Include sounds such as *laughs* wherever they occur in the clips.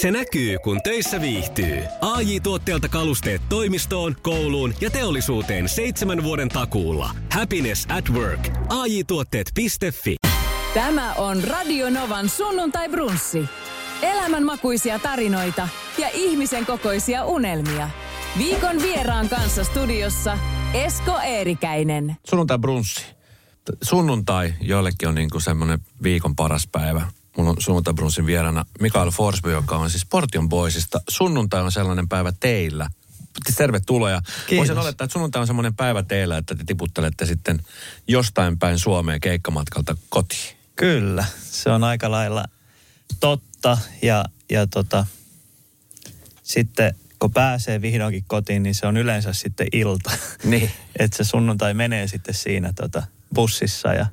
Se näkyy, kun töissä viihtyy. ai tuotteelta kalusteet toimistoon, kouluun ja teollisuuteen seitsemän vuoden takuulla. Happiness at work. ai tuotteetfi Tämä on Radio Novan sunnuntai brunssi. Elämänmakuisia tarinoita ja ihmisen kokoisia unelmia. Viikon vieraan kanssa studiossa Esko Eerikäinen. Sunnuntai brunssi. Sunnuntai joillekin on niin kuin semmoinen viikon paras päivä. Mulla on sunnuntai brunssin vieraana Mikael Forsby, joka on siis Portion Boysista. Sunnuntai on sellainen päivä teillä. Tervetuloa. Ja voisin olettaa, että sunnuntai on semmoinen päivä teillä, että te tiputtelette sitten jostain päin Suomeen keikkamatkalta kotiin. Kyllä, se on aika lailla totta. Ja, ja tota, sitten kun pääsee vihdoinkin kotiin, niin se on yleensä sitten ilta. Niin. *laughs* että se sunnuntai menee sitten siinä tota bussissa ja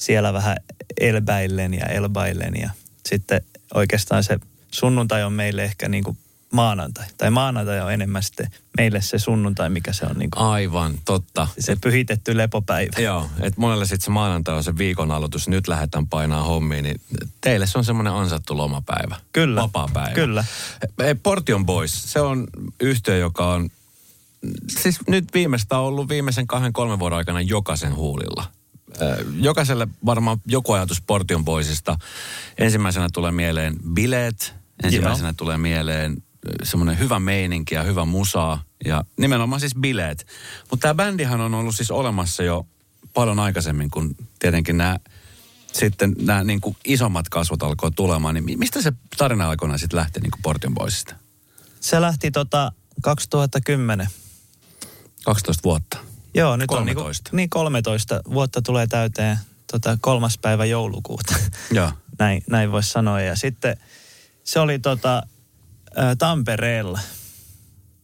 siellä vähän elbäillen ja elbaillen. Ja sitten oikeastaan se sunnuntai on meille ehkä niin kuin maanantai. Tai maanantai on enemmän sitten meille se sunnuntai, mikä se on. Niin kuin Aivan, totta. Se pyhitetty lepopäivä. Joo, että monelle sitten se maanantai on se viikon aloitus. Nyt lähdetään painaa hommiin, niin teille se on semmoinen ansattu lomapäivä. Kyllä. Vapaa-päivä. Kyllä. Portion Boys, se on yhtiö, joka on siis nyt viimeistä on ollut viimeisen kahden, kolmen vuoden aikana jokaisen huulilla. Jokaiselle varmaan joku ajatus Portion Boysista. Ensimmäisenä tulee mieleen bileet, ensimmäisenä Joo. tulee mieleen semmoinen hyvä meininki ja hyvä musaa ja nimenomaan siis bileet. Mutta tämä bändihän on ollut siis olemassa jo paljon aikaisemmin, kun tietenkin nämä sitten nämä niin kuin isommat kasvot alkoi tulemaan. Niin mistä se tarina alkoi sitten lähteä niin kuin Portion Boysista? Se lähti tota 2010. 12 vuotta. Joo, nyt 13. on niin, kuin, niin 13 vuotta tulee täyteen tota, kolmas päivä joulukuuta. *laughs* Joo. näin, näin voisi sanoa. Ja sitten se oli tota, Tampereella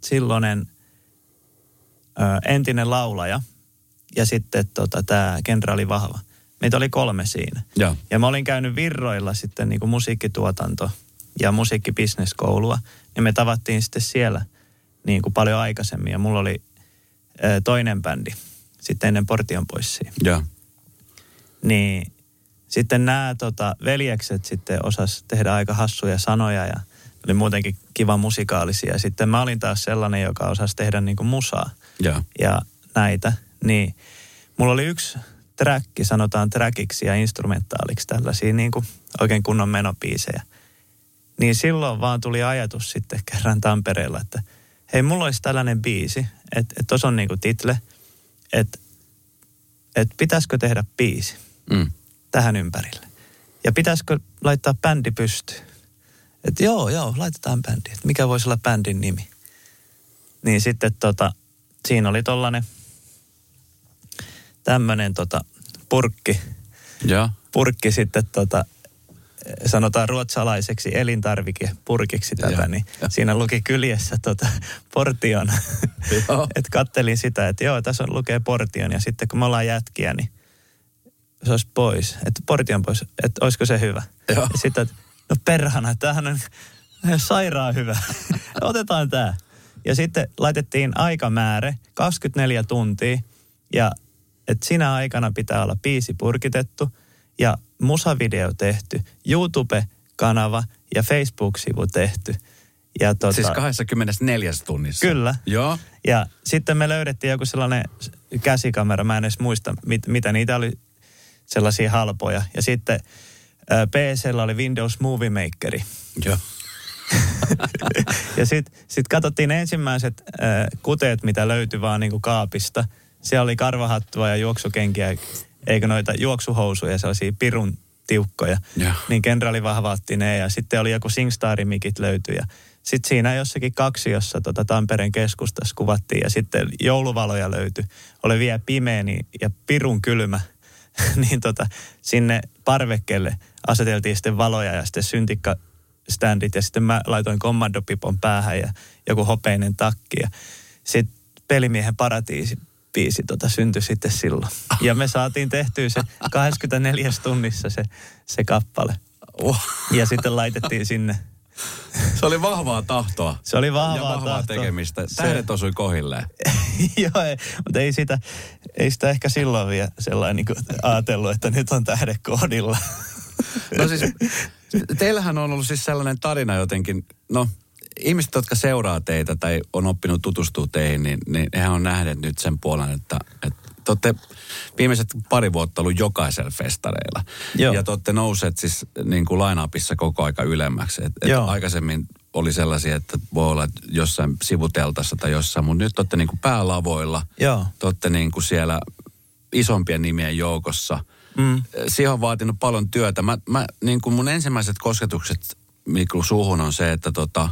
silloinen ö, entinen laulaja ja sitten tota, tämä kenraali Vahva. Meitä oli kolme siinä. Ja, ja mä olin käynyt Virroilla sitten niin kuin musiikkituotanto ja musiikkibisneskoulua. Ja me tavattiin sitten siellä niin kuin paljon aikaisemmin. Ja mulla oli toinen bändi sitten ennen Portion Poissia. Ja. Niin sitten nämä tota, veljekset sitten osas tehdä aika hassuja sanoja ja – oli muutenkin kiva musikaalisia. Sitten mä olin taas sellainen, joka osasi tehdä niin kuin musaa ja. ja näitä. Niin mulla oli yksi träkki, sanotaan träkiksi ja instrumentaaliksi tällaisia niin kuin oikein kunnon menopiisejä. Niin silloin vaan tuli ajatus sitten kerran Tampereella, että hei, mulla olisi tällainen biisi, että että tuossa on niin kuin title, että että pitäisikö tehdä biisi mm. tähän ympärille. Ja pitäisikö laittaa bändi pystyyn. Että joo, joo, laitetaan bändi. Että mikä voisi olla bändin nimi. Niin sitten tota, siinä oli tollanen tämmönen tota purkki. Ja. Purkki sitten tota, sanotaan ruotsalaiseksi elintarvike purkiksi tätä, ja. niin ja. siinä luki kyljessä tota, portion. *laughs* että kattelin sitä, että joo, tässä on, lukee portion ja sitten kun me ollaan jätkiä, niin se olisi pois. Että portion pois, että olisiko se hyvä. Joo. Ja sitten, no perhana, tämähän on sairaan hyvä. *laughs* Otetaan tämä. Ja sitten laitettiin aikamäärä 24 tuntia ja että sinä aikana pitää olla biisi purkitettu ja musavideo tehty, YouTube-kanava ja Facebook-sivu tehty. Ja tota, siis 24 tunnissa? Kyllä. Joo. Ja sitten me löydettiin joku sellainen käsikamera, mä en edes muista, mit, mitä niitä oli, sellaisia halpoja. Ja sitten PCllä oli Windows Movie Makeri. Joo. *laughs* ja sitten sit katsottiin ensimmäiset äh, kuteet, mitä löytyi vaan niinku kaapista. Siellä oli karvahattua ja juoksukenkiä, eikö noita juoksuhousuja, sellaisia pirun tiukkoja. Ja. Niin kenraali vahvaatti ne ja sitten oli joku Singstar-mikit löytyi ja sitten siinä jossakin kaksi, jossa tota Tampereen keskustassa kuvattiin ja sitten jouluvaloja löytyi. Oli vielä pimeä niin, ja pirun kylmä, *laughs* niin tota, sinne parvekkeelle aseteltiin sitten valoja ja sitten syntikkaständit ja sitten mä laitoin kommandopipon päähän ja joku hopeinen takki ja sitten pelimiehen paratiisi biisi tota, syntyi sitten silloin. Ja me saatiin tehtyä se 24 tunnissa se, se kappale. Oh. Ja sitten laitettiin sinne. Se oli vahvaa tahtoa. Se oli vahvaa, ja vahvaa tahtoa. tekemistä. Tähdet osui kohilleen. *laughs* Joo, ei, mutta ei sitä, ei sitä ehkä silloin vielä sellainen niin ajatellut, että nyt on tähdekoodilla. No siis, teillähän on ollut siis sellainen tarina jotenkin, no ihmiset, jotka seuraa teitä tai on oppinut tutustua teihin, niin, niin he on nähneet nyt sen puolen, että, että te olette viimeiset pari vuotta ollut jokaisella festareilla. Joo. Ja te olette nousseet siis niin kuin line-upissa koko aika ylemmäksi. Et, et Joo. aikaisemmin oli sellaisia, että voi olla että jossain sivuteltassa tai jossain, mutta nyt te olette niin kuin päälavoilla. Joo. Te olette niin kuin siellä isompien nimien joukossa. Mm. Siihen on vaatinut paljon työtä. Mä, mä, niin kuin mun ensimmäiset kosketukset Miklu suuhun on se, että tota,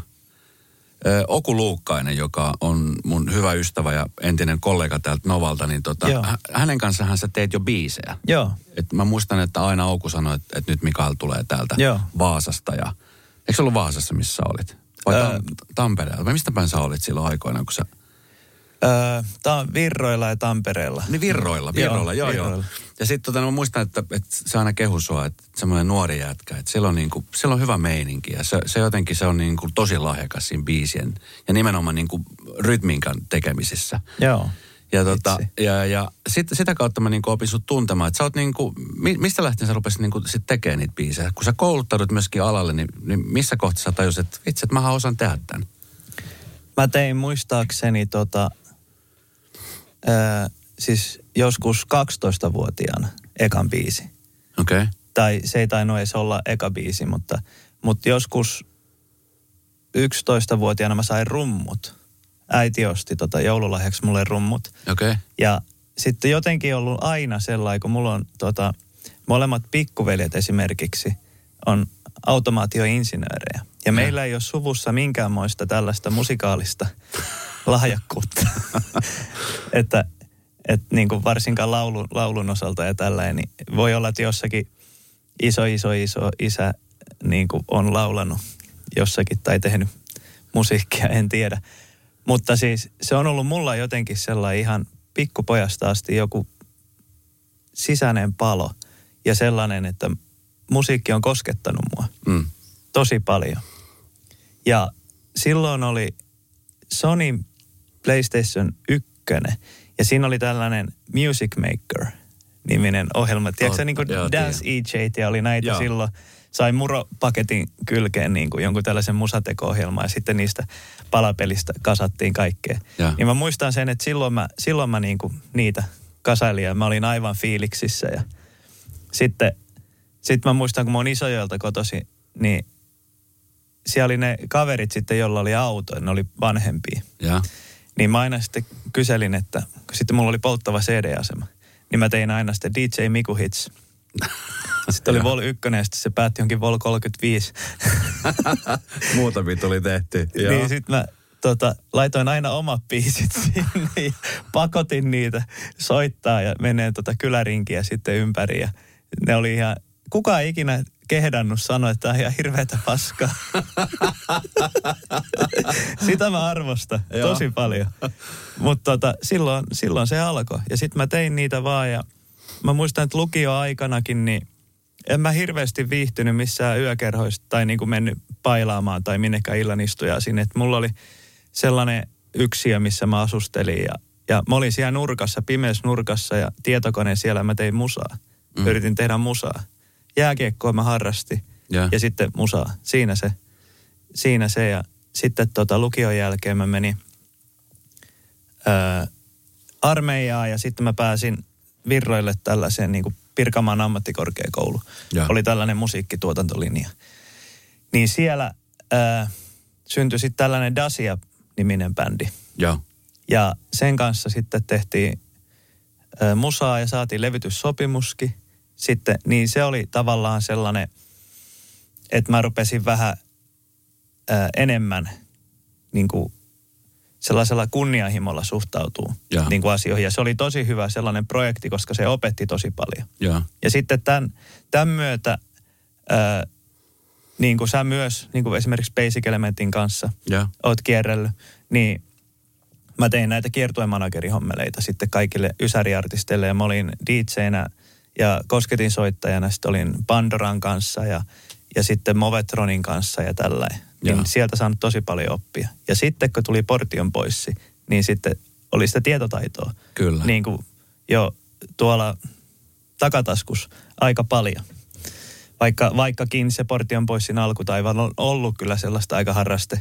Oku Luukkainen, joka on mun hyvä ystävä ja entinen kollega täältä Novalta, niin tota, Joo. hänen kanssaan sä teet jo biisejä. Joo. Et mä muistan, että aina Ouku sanoi, että, että nyt Mikael tulee täältä Joo. Vaasasta. Ja, eikö se ollut Vaasassa, missä sä olit? Vai. Tam- Tampereella? Vai mistä päin sä olit silloin aikoinaan, kun sä... Öö, Tämä on Virroilla ja Tampereella. Niin Virroilla, Virroilla, joo, joo. Virroilla. Ja sitten tota, no, mä muistan, että, että se aina kehu sua, että semmoinen nuori jätkä, että siellä on, niinku, siellä on hyvä meininki ja se, se jotenkin se on niinku tosi lahjakas siinä biisien ja nimenomaan niinku rytminkan tekemisissä. Joo. Ja, tota, ja, ja sit, sitä kautta mä niinku opin sut tuntemaan, että sä oot niinku, mi, mistä lähtien sä rupesit niinku sit tekemään niitä biisejä? Kun sä kouluttaudut myöskin alalle, niin, niin missä kohtaa sä tajusit, että vitsi, että mä osaan tehdä tämän? Mä tein muistaakseni tota, öö, siis joskus 12-vuotiaana ekan biisi. Okei. Okay. Tai se ei tainnut edes olla eka biisi, mutta, mutta joskus 11-vuotiaana mä sain rummut. Äiti osti tota joululahjaksi mulle rummut. Okei. Okay. Ja sitten jotenkin ollut aina sellainen, kun mulla on tota, molemmat pikkuveljet esimerkiksi on automaatioinsinöörejä. Ja meillä ei ole suvussa minkäänmoista tällaista musikaalista *laughs* lahjakkuutta. *laughs* että että niin kuin varsinkaan laulun, laulun osalta ja tällainen, niin voi olla, että jossakin iso, iso, iso isä niin kuin on laulanut jossakin tai tehnyt musiikkia, en tiedä. Mutta siis se on ollut mulla jotenkin sellainen ihan pikkupojasta asti joku sisäinen palo ja sellainen, että musiikki on koskettanut mua Mm. tosi paljon. Ja silloin oli Sony PlayStation 1 ja siinä oli tällainen Music Maker-niminen ohjelma. Tiedätkö Oh, niin kuin joo, Dance EJ ja oli näitä Joo. silloin. Sai muropaketin kylkeen niin kuin jonkun tällaisen musateko-ohjelman ja sitten niistä palapelistä kasattiin kaikkea. Joo. Niin mä muistan sen, että silloin mä, silloin mä niin kuin niitä kasailin ja mä olin aivan fiiliksissä ja sitten sit mä muistan, kun mä oon Isojoelta kotosi, niin siellä oli ne kaverit sitten, jolla oli auto, ne oli vanhempia. Ja. Niin mä aina sitten kyselin, että kun sitten mulla oli polttava CD-asema, niin mä tein aina sitten DJ Miku Hits. *laughs* Sitten oli Vol 1 ja sitten se päätti jonkin Vol 35. *laughs* Muutamia tuli tehty. Joo. niin sitten mä tota, laitoin aina omat biisit *laughs* sinne ja pakotin niitä soittaa ja menee tota kylärinkiä sitten ympäri. Ja ne oli ihan, kukaan ei ikinä kehdannut sanoa, että tämä on ihan hirveätä paskaa. *laughs* Sitä mä arvostan tosi paljon. Mutta tota, silloin, silloin se alkoi. Ja sitten mä tein niitä vaan ja mä muistan, että lukioaikanakin niin en mä hirveästi viihtynyt missään yökerhoista tai niin kuin mennyt pailaamaan tai minnekään illanistujaa sinne. Et mulla oli sellainen yksiö, missä mä asustelin ja, ja mä olin siellä nurkassa, pimeässä nurkassa ja tietokone siellä mä tein musaa. Mm. Yritin tehdä musaa. Jääkiekkoa mä harrastin Ja. ja sitten musaa. Siinä se, siinä se ja sitten tota lukion jälkeen mä menin ää, armeijaan ja sitten mä pääsin virroille tällaiseen niin kuin Pirkanmaan ammattikorkeakoulu. Joo. Oli tällainen musiikkituotantolinja. Niin siellä ää, syntyi sitten tällainen Dasia-niminen bändi. Joo. Ja sen kanssa sitten tehtiin musaa ja saatiin levytyssopimuskin. Sitten, niin se oli tavallaan sellainen, että mä rupesin vähän ö, enemmän niin kuin sellaisella kunnianhimolla suhtautuu niin kuin asioihin. Ja se oli tosi hyvä sellainen projekti, koska se opetti tosi paljon. Joo. Ja sitten tämän, tämän myötä, ää, niin kuin sä myös, niin kuin esimerkiksi Basic Elementin kanssa Joo. oot kierrellyt, niin mä tein näitä kiertuemanagerihommeleiita sitten kaikille ysäriartisteille ja mä olin DJnä ja kosketin soittajana, sitten olin Pandoran kanssa ja, ja sitten Movetronin kanssa ja tällainen. Niin Joo. sieltä saanut tosi paljon oppia. Ja sitten kun tuli Portion poissi, niin sitten oli sitä tietotaitoa. Kyllä. Niin kuin jo tuolla takataskus aika paljon. vaikka, vaikkakin se Portion Boysin alkutaival on ollut kyllä sellaista aika harraste,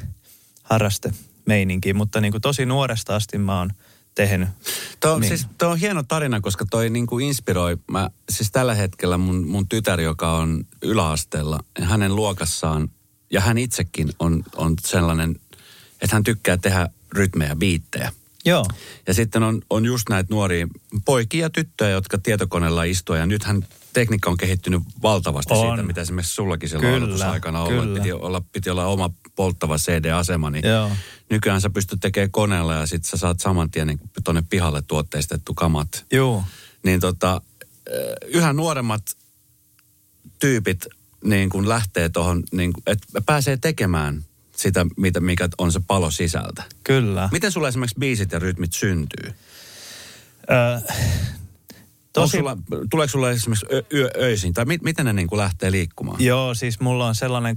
harraste meininkiä, mutta niin kuin tosi nuoresta asti mä oon tehnyt. Tuo, Niin. siis, tuo on hieno tarina, koska toi niin kuin inspiroi. Mä, siis tällä hetkellä mun, mun tytär, joka on yläasteella, hänen luokassaan, ja hän itsekin on, on sellainen, että hän tykkää tehdä rytmejä, biittejä. Joo, Ja sitten on, on just näitä nuoria poikia ja tyttöjä, jotka tietokoneella istuu. Ja nythän tekniikka on kehittynyt valtavasti On. siitä, mitä esimerkiksi sullakin silloin aloitusaikana ollut. kyllä. Piti olla, piti olla oma polttava CD-asema, niin Joo. nykyään sä pystyt tekemään koneella ja sitten sä saat saman tien niin tuonne pihalle tuotteistettu kamat. joo. Niin tota, eh, yhä nuoremmat tyypit niin kun lähtee tuohon, niin että pääsee tekemään sitä, mitä, mikä on se palo sisältä. Kyllä. Miten sulla esimerkiksi biisit ja rytmit syntyy? Ö, Tosi... Sulla, tuleeko sulla esimerkiksi ö, yö, öisin, tai mi, miten ne niin kuin lähtee liikkumaan? joo, siis mulla on sellainen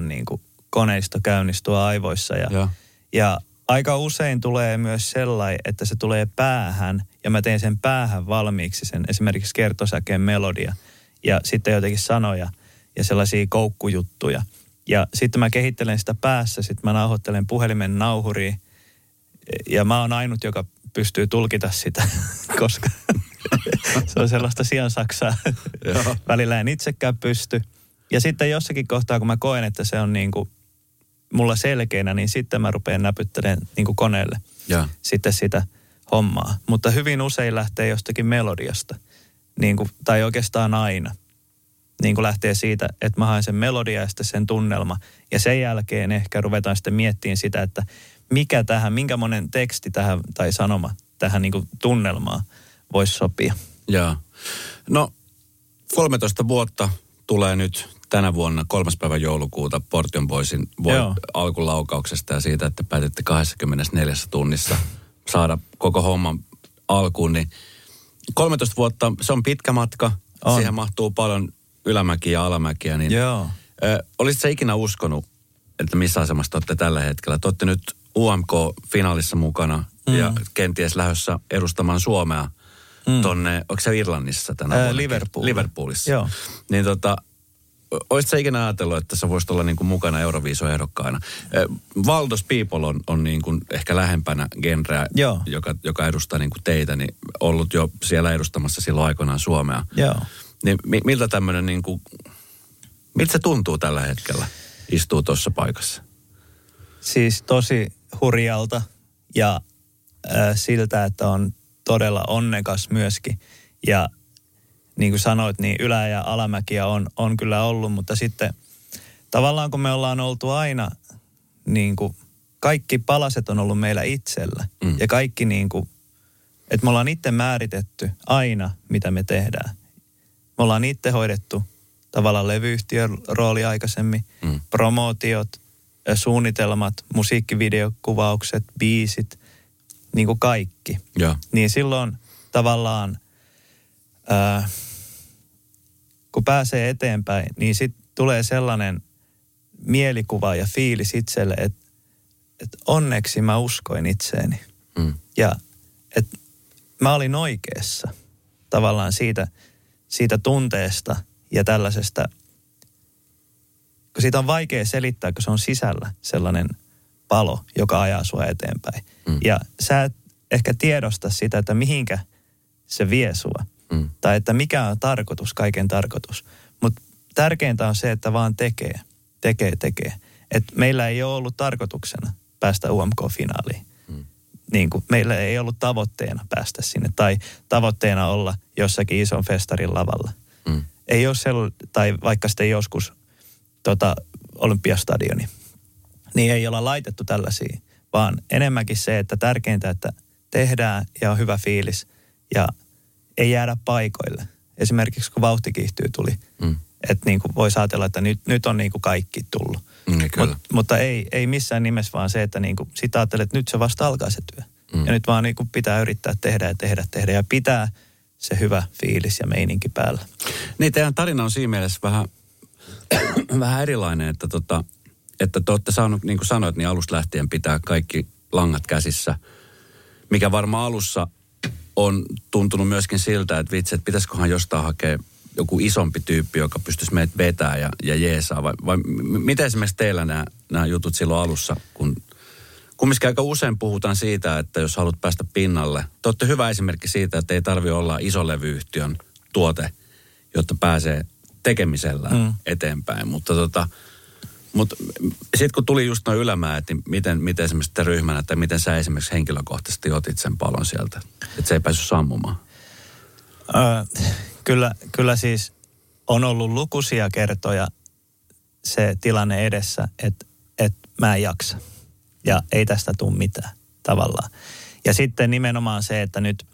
24-7 niin kuin koneisto käynnistyä aivoissa. Ja, Joo. ja aika usein tulee myös sellainen, että se tulee päähän ja mä teen sen päähän valmiiksi sen esimerkiksi kertosäkeen melodia ja sitten jotenkin sanoja ja sellaisia koukkujuttuja. Ja sitten mä kehittelen sitä päässä, sitten mä nauhoittelen puhelimen nauhuriin ja mä oon ainut, joka pystyy tulkita sitä, *laughs* koska se on sellaista siansaksaa. Joo. Välillä en itsekään pysty. Ja sitten jossakin kohtaa, kun mä koen, että se on niin kuin mulla selkeänä, niin sitten mä rupean näpyttelemään niin kuin koneelle Joo. sitten sitä hommaa. Mutta hyvin usein lähtee jostakin melodiasta, niin kuin, tai oikeastaan aina. Niin kuin lähtee siitä, että mä haen sen melodia ja sitten sen tunnelma. Ja sen jälkeen ehkä ruvetaan sitten miettimään sitä, että mikä tähän, minkä monen teksti tähän tai sanoma tähän niin kuin tunnelmaan voisi sopia. Joo. No, 13 vuotta tulee nyt tänä vuonna kolmas päivä joulukuuta Portion Boysin voi alkulaukauksesta ja siitä, että päätitte 24 tunnissa saada koko homman alkuun. Niin 13 vuotta, se on pitkä matka. On. Siihen mahtuu paljon ylämäkiä ja alamäkiä. Niin, Joo. Ö, olisitko sä ikinä uskonut, että missä asemassa te olette tällä hetkellä? Te olette nyt UMK-finaalissa mukana mm. ja kenties lähdössä edustamaan Suomea mm. tonne, onko se Irlannissa tänä Ää, vuonna? Liverpool. Liverpoolissa. Joo. Niin tota, olisitko sä ikinä ajatellut, että sä voisit olla niin kuin mukana Euroviiso-ehdokkaana? Valdos People on, on niin kuin ehkä lähempänä genreä, Joo. joka, joka edustaa niin kuin teitä, niin ollut jo siellä edustamassa silloin aikoinaan Suomea. Joo. Niin mi- miltä tämmöinen niin kuin, miltä se tuntuu tällä hetkellä, istuu tuossa paikassa? Siis tosi hurjalta ja äh, siltä, että on todella onnekas myöskin. Ja niin kuin sanoit, niin ylä- ja alamäkiä on, on kyllä ollut, mutta sitten tavallaan kun me ollaan oltu aina niin kuin kaikki palaset on ollut meillä itsellä. Mm. Ja kaikki niin kuin, että me ollaan itse määritetty aina, mitä me tehdään. Me ollaan itse hoidettu tavallaan levyyhtiön rooli aikaisemmin, Mm. promootiot, suunnitelmat, musiikkivideokuvaukset, biisit, niin kuin kaikki. Joo. Niin silloin tavallaan, ää, kun pääsee eteenpäin, niin sitten tulee sellainen mielikuva ja fiilis itselle, että, että onneksi mä uskoin itseeni. Mm. Ja että mä olin oikeassa tavallaan siitä, siitä tunteesta ja tällaisesta, kun siitä on vaikea selittää, kun se on sisällä sellainen palo, joka ajaa sua eteenpäin. Mm. Ja sä et ehkä tiedosta sitä, että mihinkä se vie sua. Mm. Tai että mikä on tarkoitus, kaiken tarkoitus. Mutta tärkeintä on se, että vaan tekee, tekee, tekee. Et meillä ei ole ollut tarkoituksena päästä UMK-finaaliin. Mm. Niin kuin meillä ei ollut tavoitteena päästä sinne tai tavoitteena olla jossakin ison festarin lavalla. Mm. Ei ole sell- tai vaikka sitten joskus tota, olympiastadioni, niin ei olla laitettu tällaisia, vaan enemmänkin se, että tärkeintä, että tehdään ja on hyvä fiilis ja ei jäädä paikoille. Esimerkiksi kun vauhti kiihtyy tuli, Mm. että niin kuin voisi ajatella, että nyt, nyt on niin kuin kaikki tullut. Mm, kyllä. Mut, mutta ei, ei missään nimessä vaan se, että niin kuin sit ajattelet, että nyt se vasta alkaa se työ. Mm. Mm. Ja nyt vaan niin kuin pitää yrittää tehdä ja tehdä, tehdä ja pitää se hyvä fiilis ja meininki päällä. Niin, teidän tarina on siinä mielessä vähän, *clears throat* vähän erilainen, että, tota, että te olette saanut, niin kuin sanoit, niin alusta lähtien pitää kaikki langat käsissä, mikä varmaan alussa on tuntunut myöskin siltä, että vitsi, että pitäisiköhän jostain hakea joku isompi tyyppi, joka pystyisi meidät vetää ja, ja jeesaa? Vai, vai miten esimerkiksi teillä nämä, nämä jutut silloin alussa, kun kumminkin aika usein puhutaan siitä, että jos haluat päästä pinnalle, te olette hyvä esimerkki siitä, että ei tarvi olla isolevyyhtiön tuote, jotta pääsee tekemisellä mm. eteenpäin. Mutta tota, mutta sitten kun tuli just noin ylämäät, niin miten, miten esimerkiksi te ryhmänä, tai miten sä esimerkiksi henkilökohtaisesti otit sen palon sieltä, että se ei päässyt sammumaan? Öö, kyllä, kyllä siis on ollut lukuisia kertoja se tilanne edessä, että, että mä en jaksa. Ja ei tästä tule mitään tavallaan. Ja sitten nimenomaan se, että nyt,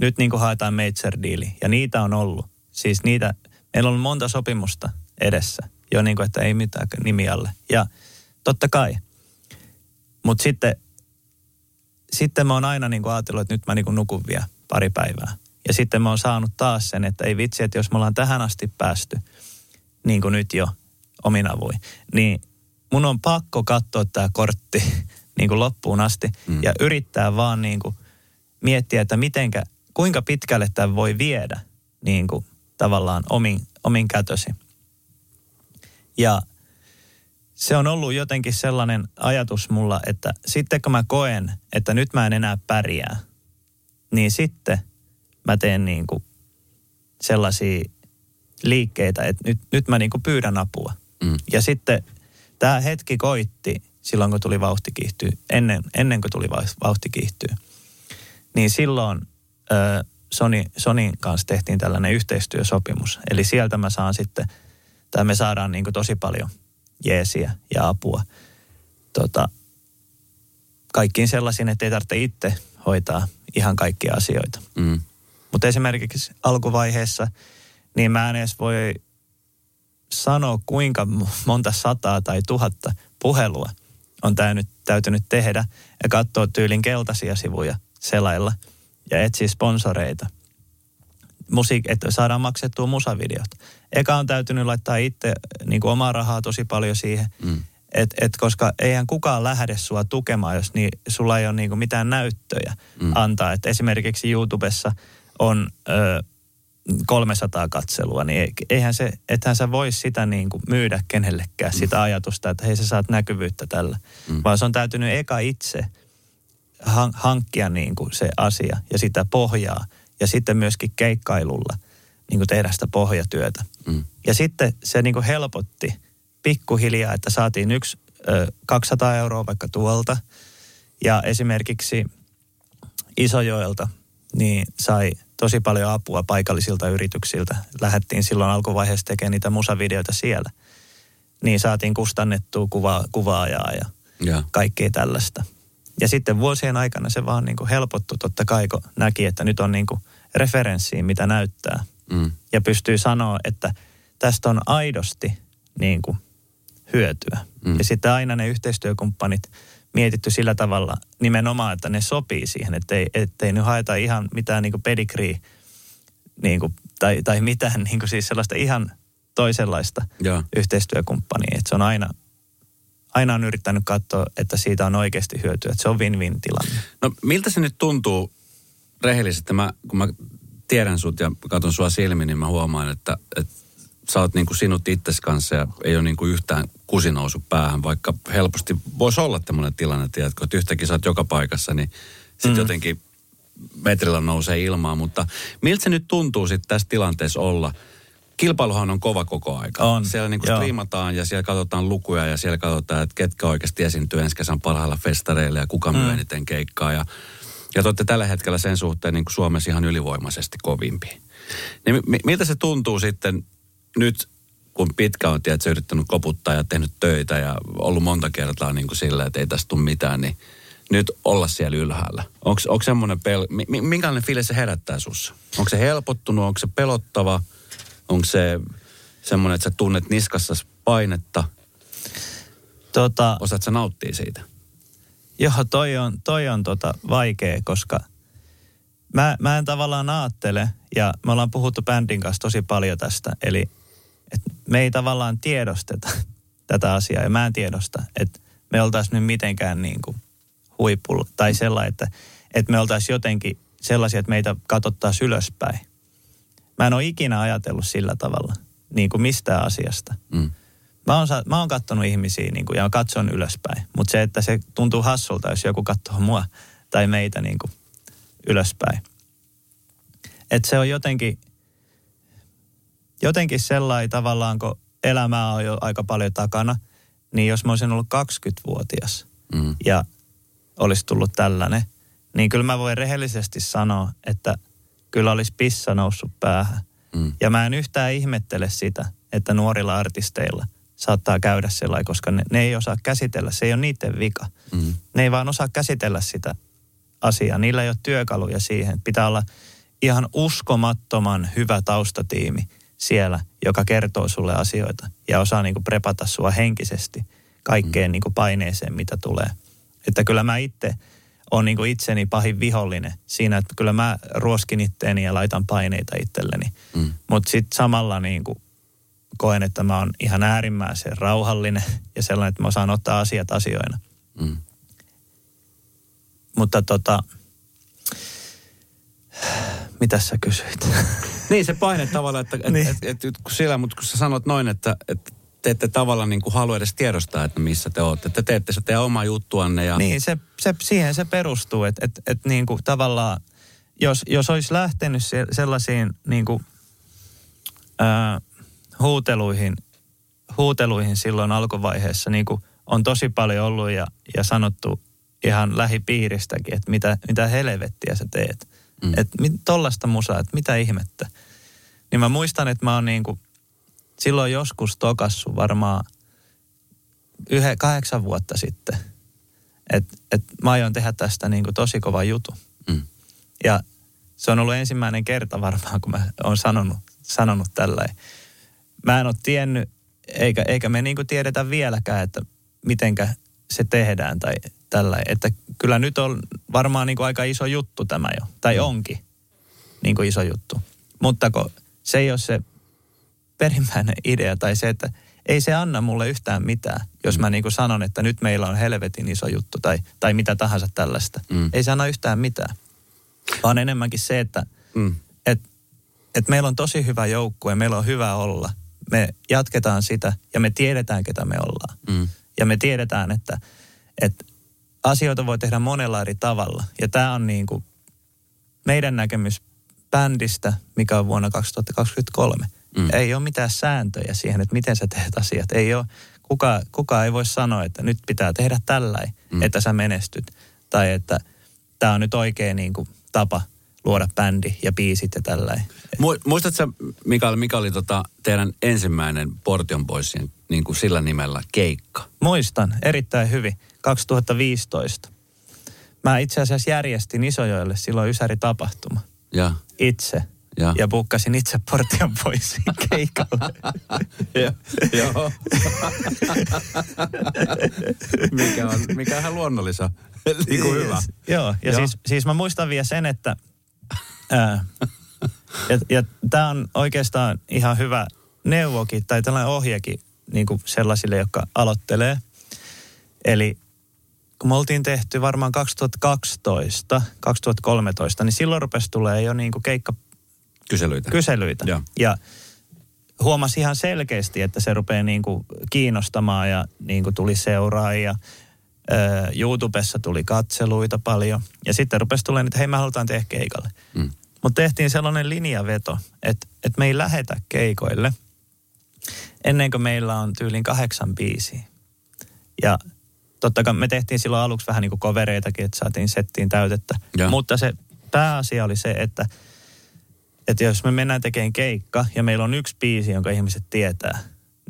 nyt niin kuin haetaan major deali. Ja niitä on ollut. Siis niitä, meillä on monta sopimusta edessä jo niin kuin, että ei mitään nimi alle. Ja totta kai. Mutta sitten, sitten mä oon aina niin kuin ajatellut, että nyt mä niin kuin nukun vielä pari päivää. Ja sitten mä oon saanut taas sen, että ei vitsi, että jos me ollaan tähän asti päästy, niin kuin nyt jo omin avuin, niin mun on pakko katsoa tämä kortti *laughs* niin kuin loppuun asti mm. ja yrittää vaan niin kuin miettiä, että mitenkä, kuinka pitkälle tämä voi viedä niin kuin tavallaan omin, omin kätösi. Ja se on ollut jotenkin sellainen ajatus mulla, että sitten kun mä koen, että nyt mä en enää pärjää, niin sitten mä teen niin kuin sellaisia liikkeitä, että nyt, nyt mä niin kuin pyydän apua. Mm. Ja sitten tämä hetki koitti silloin, kun tuli vauhti kiihtyy, ennen, ennen kuin tuli vauhti kiihtyy. Niin silloin ö, Sony, Sonin kanssa tehtiin tällainen yhteistyösopimus. Eli sieltä mä saan sitten – tai me saadaan niin kuin tosi paljon jeesiä ja apua tota, kaikkiin sellaisiin, että ei tarvitse itse hoitaa ihan kaikkia asioita. Mm. Mutta esimerkiksi alkuvaiheessa, niin mä en edes voi sanoa, kuinka monta sataa tai tuhatta puhelua on täynyt, täytynyt tehdä ja katsoa tyylin keltaisia sivuja selailla ja etsiä sponsoreita – musiik, että saadaan maksettua musavideot. Eka on täytynyt laittaa itse niin kuin omaa rahaa tosi paljon siihen, mm. et, et koska eihän kukaan lähde sua tukemaan, jos niin, sulla ei ole niin kuin mitään näyttöjä mm. antaa. Et esimerkiksi YouTubessa on ö, 300 katselua, niin eihän se, ethän sä voi sitä niin kuin myydä kenellekään, mm. sitä ajatusta, että hei sä saat näkyvyyttä tällä. Mm. Vaan se on täytynyt eka itse hankkia niin kuin se asia ja sitä pohjaa – ja sitten myöskin keikkailulla niin kuin tehdä sitä pohjatyötä. Mm. Ja sitten se niin kuin helpotti pikkuhiljaa, että saatiin yksi ö, 200 euroa vaikka tuolta. Ja esimerkiksi Isojoelta niin sai tosi paljon apua paikallisilta yrityksiltä. Lähettiin silloin alkuvaiheessa tekemään niitä musavideoita siellä. Niin saatiin kustannettua kuva, kuvaajaa ja, ja kaikkea tällaista. Ja sitten vuosien aikana se vaan niin kuin helpottui totta kai, kun näki, että nyt on niin kuin referenssiin, mitä näyttää. Mm. Ja pystyy sanoa, että tästä on aidosti niin kuin hyötyä. Mm. Ja sitten aina ne yhteistyökumppanit mietitty sillä tavalla nimenomaan, että ne sopii siihen, ettei, ettei nyt haeta ihan mitään niin pedigree niin kuin, tai, tai mitään *laughs* niin kuin siis sellaista ihan toisenlaista ja. yhteistyökumppania. Että se on aina, aina on yrittänyt katsoa, että siitä on oikeasti hyötyä, että se on win-win tilanne. No miltä se nyt tuntuu rehellisesti, mä, kun mä tiedän sut ja katson sua silmiin, niin mä huomaan, että, että sä oot niin kuin sinut itses kanssa ja ei ole niin kuin yhtään kusinousu päähän, vaikka helposti voisi olla tämmöinen tilanne, tiedätkö, että yhtäkkiä sä oot joka paikassa, niin sitten mm. jotenkin metrillä nousee ilmaan, mutta miltä se nyt tuntuu sitten tässä tilanteessa olla? Kilpailuhan on kova koko aika. On, siellä niin kuin striimataan ja siellä katsotaan lukuja ja siellä katsotaan, että ketkä oikeasti esiintyy ensi kesän parhailla festareilla ja kuka mm. eniten keikkaa ja ja te olette tällä hetkellä sen suhteen niin kuin Suomessa ihan ylivoimaisesti kovimpi. Niin mi- miltä se tuntuu sitten nyt, kun pitkä on tiedät, yrittänyt koputtaa ja tehnyt töitä ja ollut monta kertaa niin kuin sillä, että ei tästä tule mitään, niin nyt olla siellä ylhäällä? Onko semmoinen pel- minkälainen fiilis se herättää sussa? Onko se helpottunut, onko se pelottava, onko se semmoinen, että sä tunnet niskassa painetta? Tota, Osaat sä nauttia siitä? Joo, toi on, toi on tota vaikea, koska mä, mä en tavallaan ajattele, ja me ollaan puhuttu bändin kanssa tosi paljon tästä, eli että me ei tavallaan tiedosteta *laughs* tätä asiaa, ja mä en tiedosta, että me oltaisiin nyt mitenkään niin kuin huipulla, tai sellainen, että, että me oltaisiin jotenkin sellaisia, että meitä katsottaisiin ylöspäin. Mä en ole ikinä ajatellut sillä tavalla, niin kuin mistään asiasta. Mm. Mä oon, mä oon kattonut ihmisiä niin kuin, ja katson ylöspäin. Mutta se, että se tuntuu hassulta, jos joku katsoo mua tai meitä niin kuin, ylöspäin. Että se on jotenkin, jotenkin sellainen tavallaan, kun elämää on jo aika paljon takana, niin jos mä olisin ollut 20-vuotias Mm. ja olisi tullut tällainen, niin kyllä mä voin rehellisesti sanoa, että kyllä olisi pissa noussut päähän. Mm. Ja mä en yhtään ihmettele sitä, että nuorilla artisteilla saattaa käydä sellainen, koska ne, ne ei osaa käsitellä, se ei ole niiden vika. Mm. Ne ei vaan osaa käsitellä sitä asiaa. Niillä ei ole työkaluja siihen. Pitää olla ihan uskomattoman hyvä taustatiimi siellä, joka kertoo sulle asioita ja osaa niinku prepata sua henkisesti kaikkeen niinku paineeseen, mitä tulee. Että kyllä mä itse on niinku itseni pahin vihollinen siinä, että kyllä mä ruoskin itteeni ja laitan paineita itselleni. Mm. Mutta sitten samalla niinku koen, että mä oon ihan äärimmäisen rauhallinen ja sellainen, että mä osaan ottaa asiat asioina. Mm. Mutta tota, mitä sä kysyit? Niin se paine tavallaan, että et, Niin. et, et, et, kun sillä, mutta kun sä sanot noin, että, että te ette tavallaan niin kuin halua edes tiedostaa, että missä te olette. Te teette sitä teidän omaa juttuanne ja... niin, se, se, siihen se perustuu, että et, et niinku tavallaan, jos, jos olisi lähtenyt se, sellaisiin niinku, ää, huuteluihin, huuteluihin silloin alkuvaiheessa, niin kuin on tosi paljon ollut ja, ja sanottu ihan lähipiiristäkin, että mitä, mitä helvettiä sä teet. Mm. Että tollasta musaa, että mitä ihmettä. Niin mä muistan, että mä oon niinku silloin joskus tokassu varmaan yhden, kahdeksan vuotta sitten. Että et mä aion tehdä tästä niinku tosi kova jutu. Mm. Ja se on ollut ensimmäinen kerta varmaan, kun mä oon sanonut, sanonut tällä. Mä en ole tiennyt, eikä, eikä me niinku tiedetä vieläkään, että mitenkä se tehdään tai tällä. Että kyllä nyt on varmaan niinku aika iso juttu tämä jo, tai onkin niinku iso juttu. Mutta kun se ei ole se perimmäinen idea tai se, että ei se anna mulle yhtään mitään, jos mä niinku sanon, että nyt meillä on helvetin iso juttu tai, tai mitä tahansa tällaista. Mm. Ei se anna yhtään mitään, vaan enemmänkin se, että Mm. et, et meillä on tosi hyvä joukkue, meillä on hyvä olla. Me jatketaan sitä ja me tiedetään, ketä me ollaan. Mm. Ja me tiedetään, että, että asioita voi tehdä monella eri tavalla. Ja tämä on niin kuin meidän näkemys bändistä, mikä on vuonna 2023. Mm. Ei ole mitään sääntöjä siihen, että miten sä teet asiat. Ei ole, kuka, kuka ei voi sanoa, että nyt pitää tehdä tälläin, Mm. että sä menestyt. Tai että tämä on nyt oikea niin kuin, tapa luoda bändi ja biisit ja tälläin. Mu- Muistatko Mikael, mikä oli tota teidän ensimmäinen Portion Boysien niin kuin sillä nimellä keikka? Muistan erittäin hyvin 2015. Mä itse asiassa järjestin Isojoelle silloin Ysäri-tapahtuma Ja, itse. Ja. Ja bukkasin itse portion pois *laughs* keikalle. ja joo. mikä on, mikä on ihan luonnollista. niin kuin hyvä. Joo, ja Joo. Siis, siis mä muistan vielä sen, että ää, ja, ja tämä on oikeastaan ihan hyvä neuvokin tai tällainen ohjekin niin kuin sellaisille, jotka aloittelee. Eli kun me oltiin tehty varmaan 2012, 2013, niin silloin rupesi tulee jo niin kuin keikka Kyselyitä. kyselyitä. Joo. Ja huomasi ihan selkeästi, että se rupeaa niin kuin kiinnostamaan ja niin kuin tuli seuraajia. Öö, YouTubessa tuli katseluita paljon. Ja sitten rupesi tulemaan, että hei me halutaan tehdä keikalle. Mm. Mutta tehtiin sellainen linjaveto, että, että me ei lähetä keikoille ennen kuin meillä on tyylin kahdeksan biisiä. Ja totta kai me tehtiin silloin aluksi vähän niin kuin kovereitakin, että saatiin settiin täytettä. Joo. Mutta se pääasia oli se, että, että jos me mennään tekemään keikka ja meillä on yksi biisi, jonka ihmiset tietää,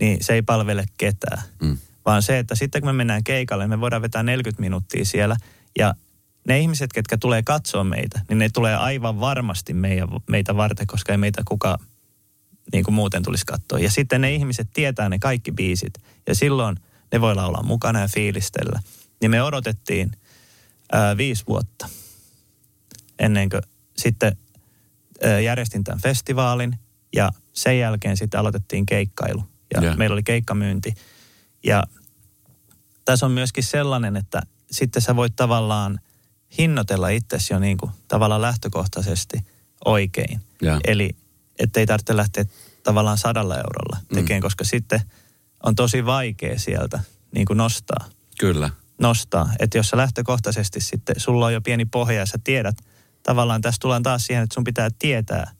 niin se ei palvele ketään. Mm. Vaan se, että sitten kun me mennään keikalle, me voidaan vetää 40 minuuttia siellä ja ne ihmiset, ketkä tulee katsoa meitä, niin ne tulee aivan varmasti meidän, meitä varten, koska ei meitä kukaan niin kuin muuten tulisi katsoa. Ja sitten ne ihmiset tietää ne kaikki biisit ja silloin ne voi olla mukana ja fiilistellä. Niin me odotettiin ää, viisi vuotta ennen kuin sitten järjestin tämän festivaalin ja sen jälkeen sitten aloitettiin keikkailu ja Joo. meillä oli keikkamyynti. Ja tässä on myöskin sellainen, että sitten sä voit tavallaan hinnoitella itsesi jo niin kuin tavallaan lähtökohtaisesti oikein. Joo. Eli, ei tarvitse lähteä tavallaan sadalla eurolla tekemään, mm. koska sitten on tosi vaikea sieltä niin kuin nostaa. Kyllä. Nostaa. Että jos sä lähtökohtaisesti sitten, sulla on jo pieni pohja ja sä tiedät, tavallaan tässä tullaan taas siihen, että sun pitää tietää,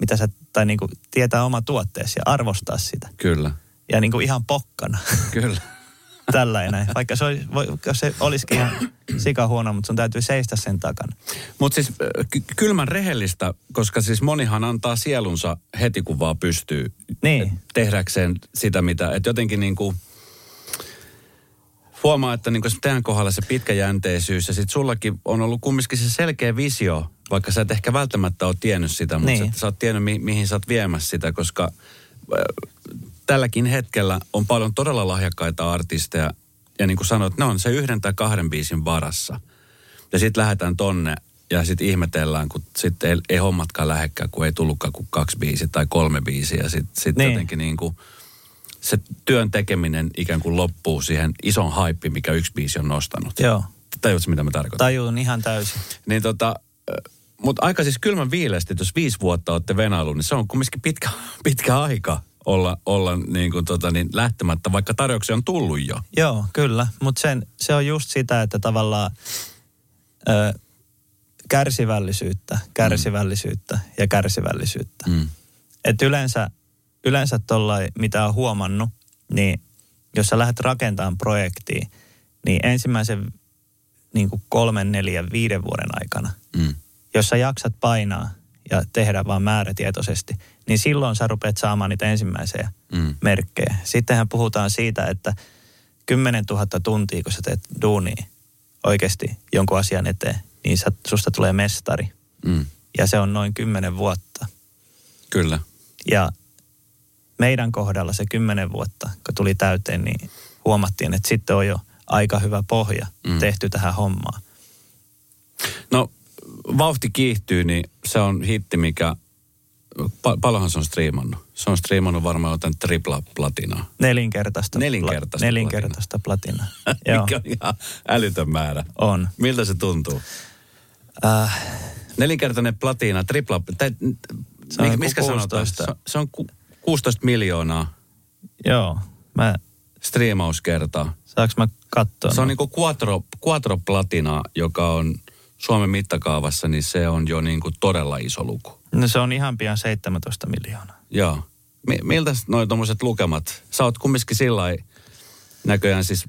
mitä sä, tai niin kuin tietää oma tuotteesi ja arvostaa sitä. Kyllä. Ja niin kuin ihan pokkana. *laughs* Kyllä. Tällainen. Vaikka se, olisi, se olisikin ihan sika huono, mutta sun täytyy seistä sen takana. Mutta siis ky- kylmän rehellistä, koska siis monihan antaa sielunsa heti kun vaan pystyy Niin. tehdäkseen sitä, mitä, että jotenkin niin kuin huomaa, että niin teidän kohdalla se pitkäjänteisyys ja sitten sullakin on ollut kumminkin se selkeä visio, vaikka sä et ehkä välttämättä ole tiennyt sitä, mutta Niin. sä, sä oot tiennyt, mi- mihin sä oot viemässä sitä, koska äh, tälläkin hetkellä on paljon todella lahjakkaita artisteja ja niin kuin sanoit, ne on se yhden tai kahden biisin varassa. Ja sitten lähdetään tonne ja sitten ihmetellään, kun sitten ei, ei hommatkaan lähekkään, kun ei tullutkaan kuin kaksi biisiä tai kolme biisiä. Sitten sit Niin. jotenkin niin kuin se työn tekeminen ikään kuin loppuu siihen ison haippi, mikä yksi biisi on nostanut. Joo. Tajuutko, mitä mä tarkoitan? Tajuun ihan täysin. Niin tota, mutta aika siis kylmän viileästi, jos viisi vuotta olette venailu, niin se on kumminkin pitkä, *laughs* pitkä aika olla, olla niin kuin tota, niin lähtemättä, vaikka tarjouksia on tullut jo. Joo, kyllä. Mutta se on just sitä, että tavallaan ö, kärsivällisyyttä, kärsivällisyyttä ja kärsivällisyyttä. Mm. Et yleensä, yleensä tollai, mitä on huomannut, niin jos sä lähdet rakentamaan projektia, niin ensimmäisen niin kuin kolmen, neljän, viiden vuoden aikana, Mm. jos sä jaksat painaa ja tehdä vaan määrätietoisesti, niin silloin sä rupeat saamaan niitä ensimmäisiä Mm. merkkejä. Sittenhän puhutaan siitä, että 10 000 tuntia, kun sä teet duunia oikeasti jonkun asian eteen, niin sä, susta tulee mestari. Mm. Ja se on noin 10 vuotta. Kyllä. Ja meidän kohdalla se 10 vuotta, kun tuli täyteen, niin huomattiin, että sitten on jo aika hyvä pohja Mm. tehty tähän hommaan. No, vauhti kiihtyy, niin se on hitti, mikä... Pa- paljonhan se on striimannut? Se on striimannut varmaan jotain tripla platinaa. Nelinkertaista, Nelinkertaista pla- nelinkertaista platinaa. *laughs* Joo, Mikä on ihan älytön määrä. on. Miltä se tuntuu? Äh, Nelinkertainen platina, tripla... Tai, Se on mik- miskä sanotaan? 16. Se, on- se on ku, 16 miljoonaa joo, mä, striimauskertaa. saaks mä katsoa? Se on niinku quattro, quattro platina, joka on Suomen mittakaavassa, niin se on jo niinku todella iso luku. No se on ihan pian 17 miljoonaa. Joo. Mi- miltä noin tuommoiset lukemat? Sä oot kumminkin sillä näköjään siis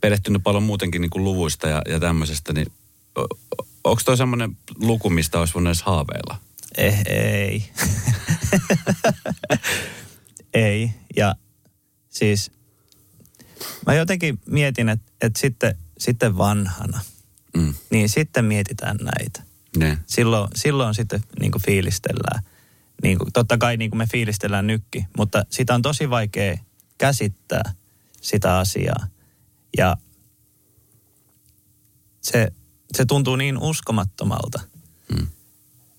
perehtynyt paljon muutenkin niinku luvuista ja, ja tämmöisestä, niin onko toi semmoinen luku, mistä olisi voinut edes haaveilla? Eh, ei. ei. Ja siis mä jotenkin mietin, että, että sitten, sitten vanhana, Mm. niin sitten mietitään näitä. Ne. Silloin, silloin sitten niin kuin fiilistellään. Niin kuin, totta kai niin kuin me fiilistellään nykki, mutta sitä on tosi vaikea käsittää sitä asiaa. Ja se, se tuntuu niin uskomattomalta. Mm.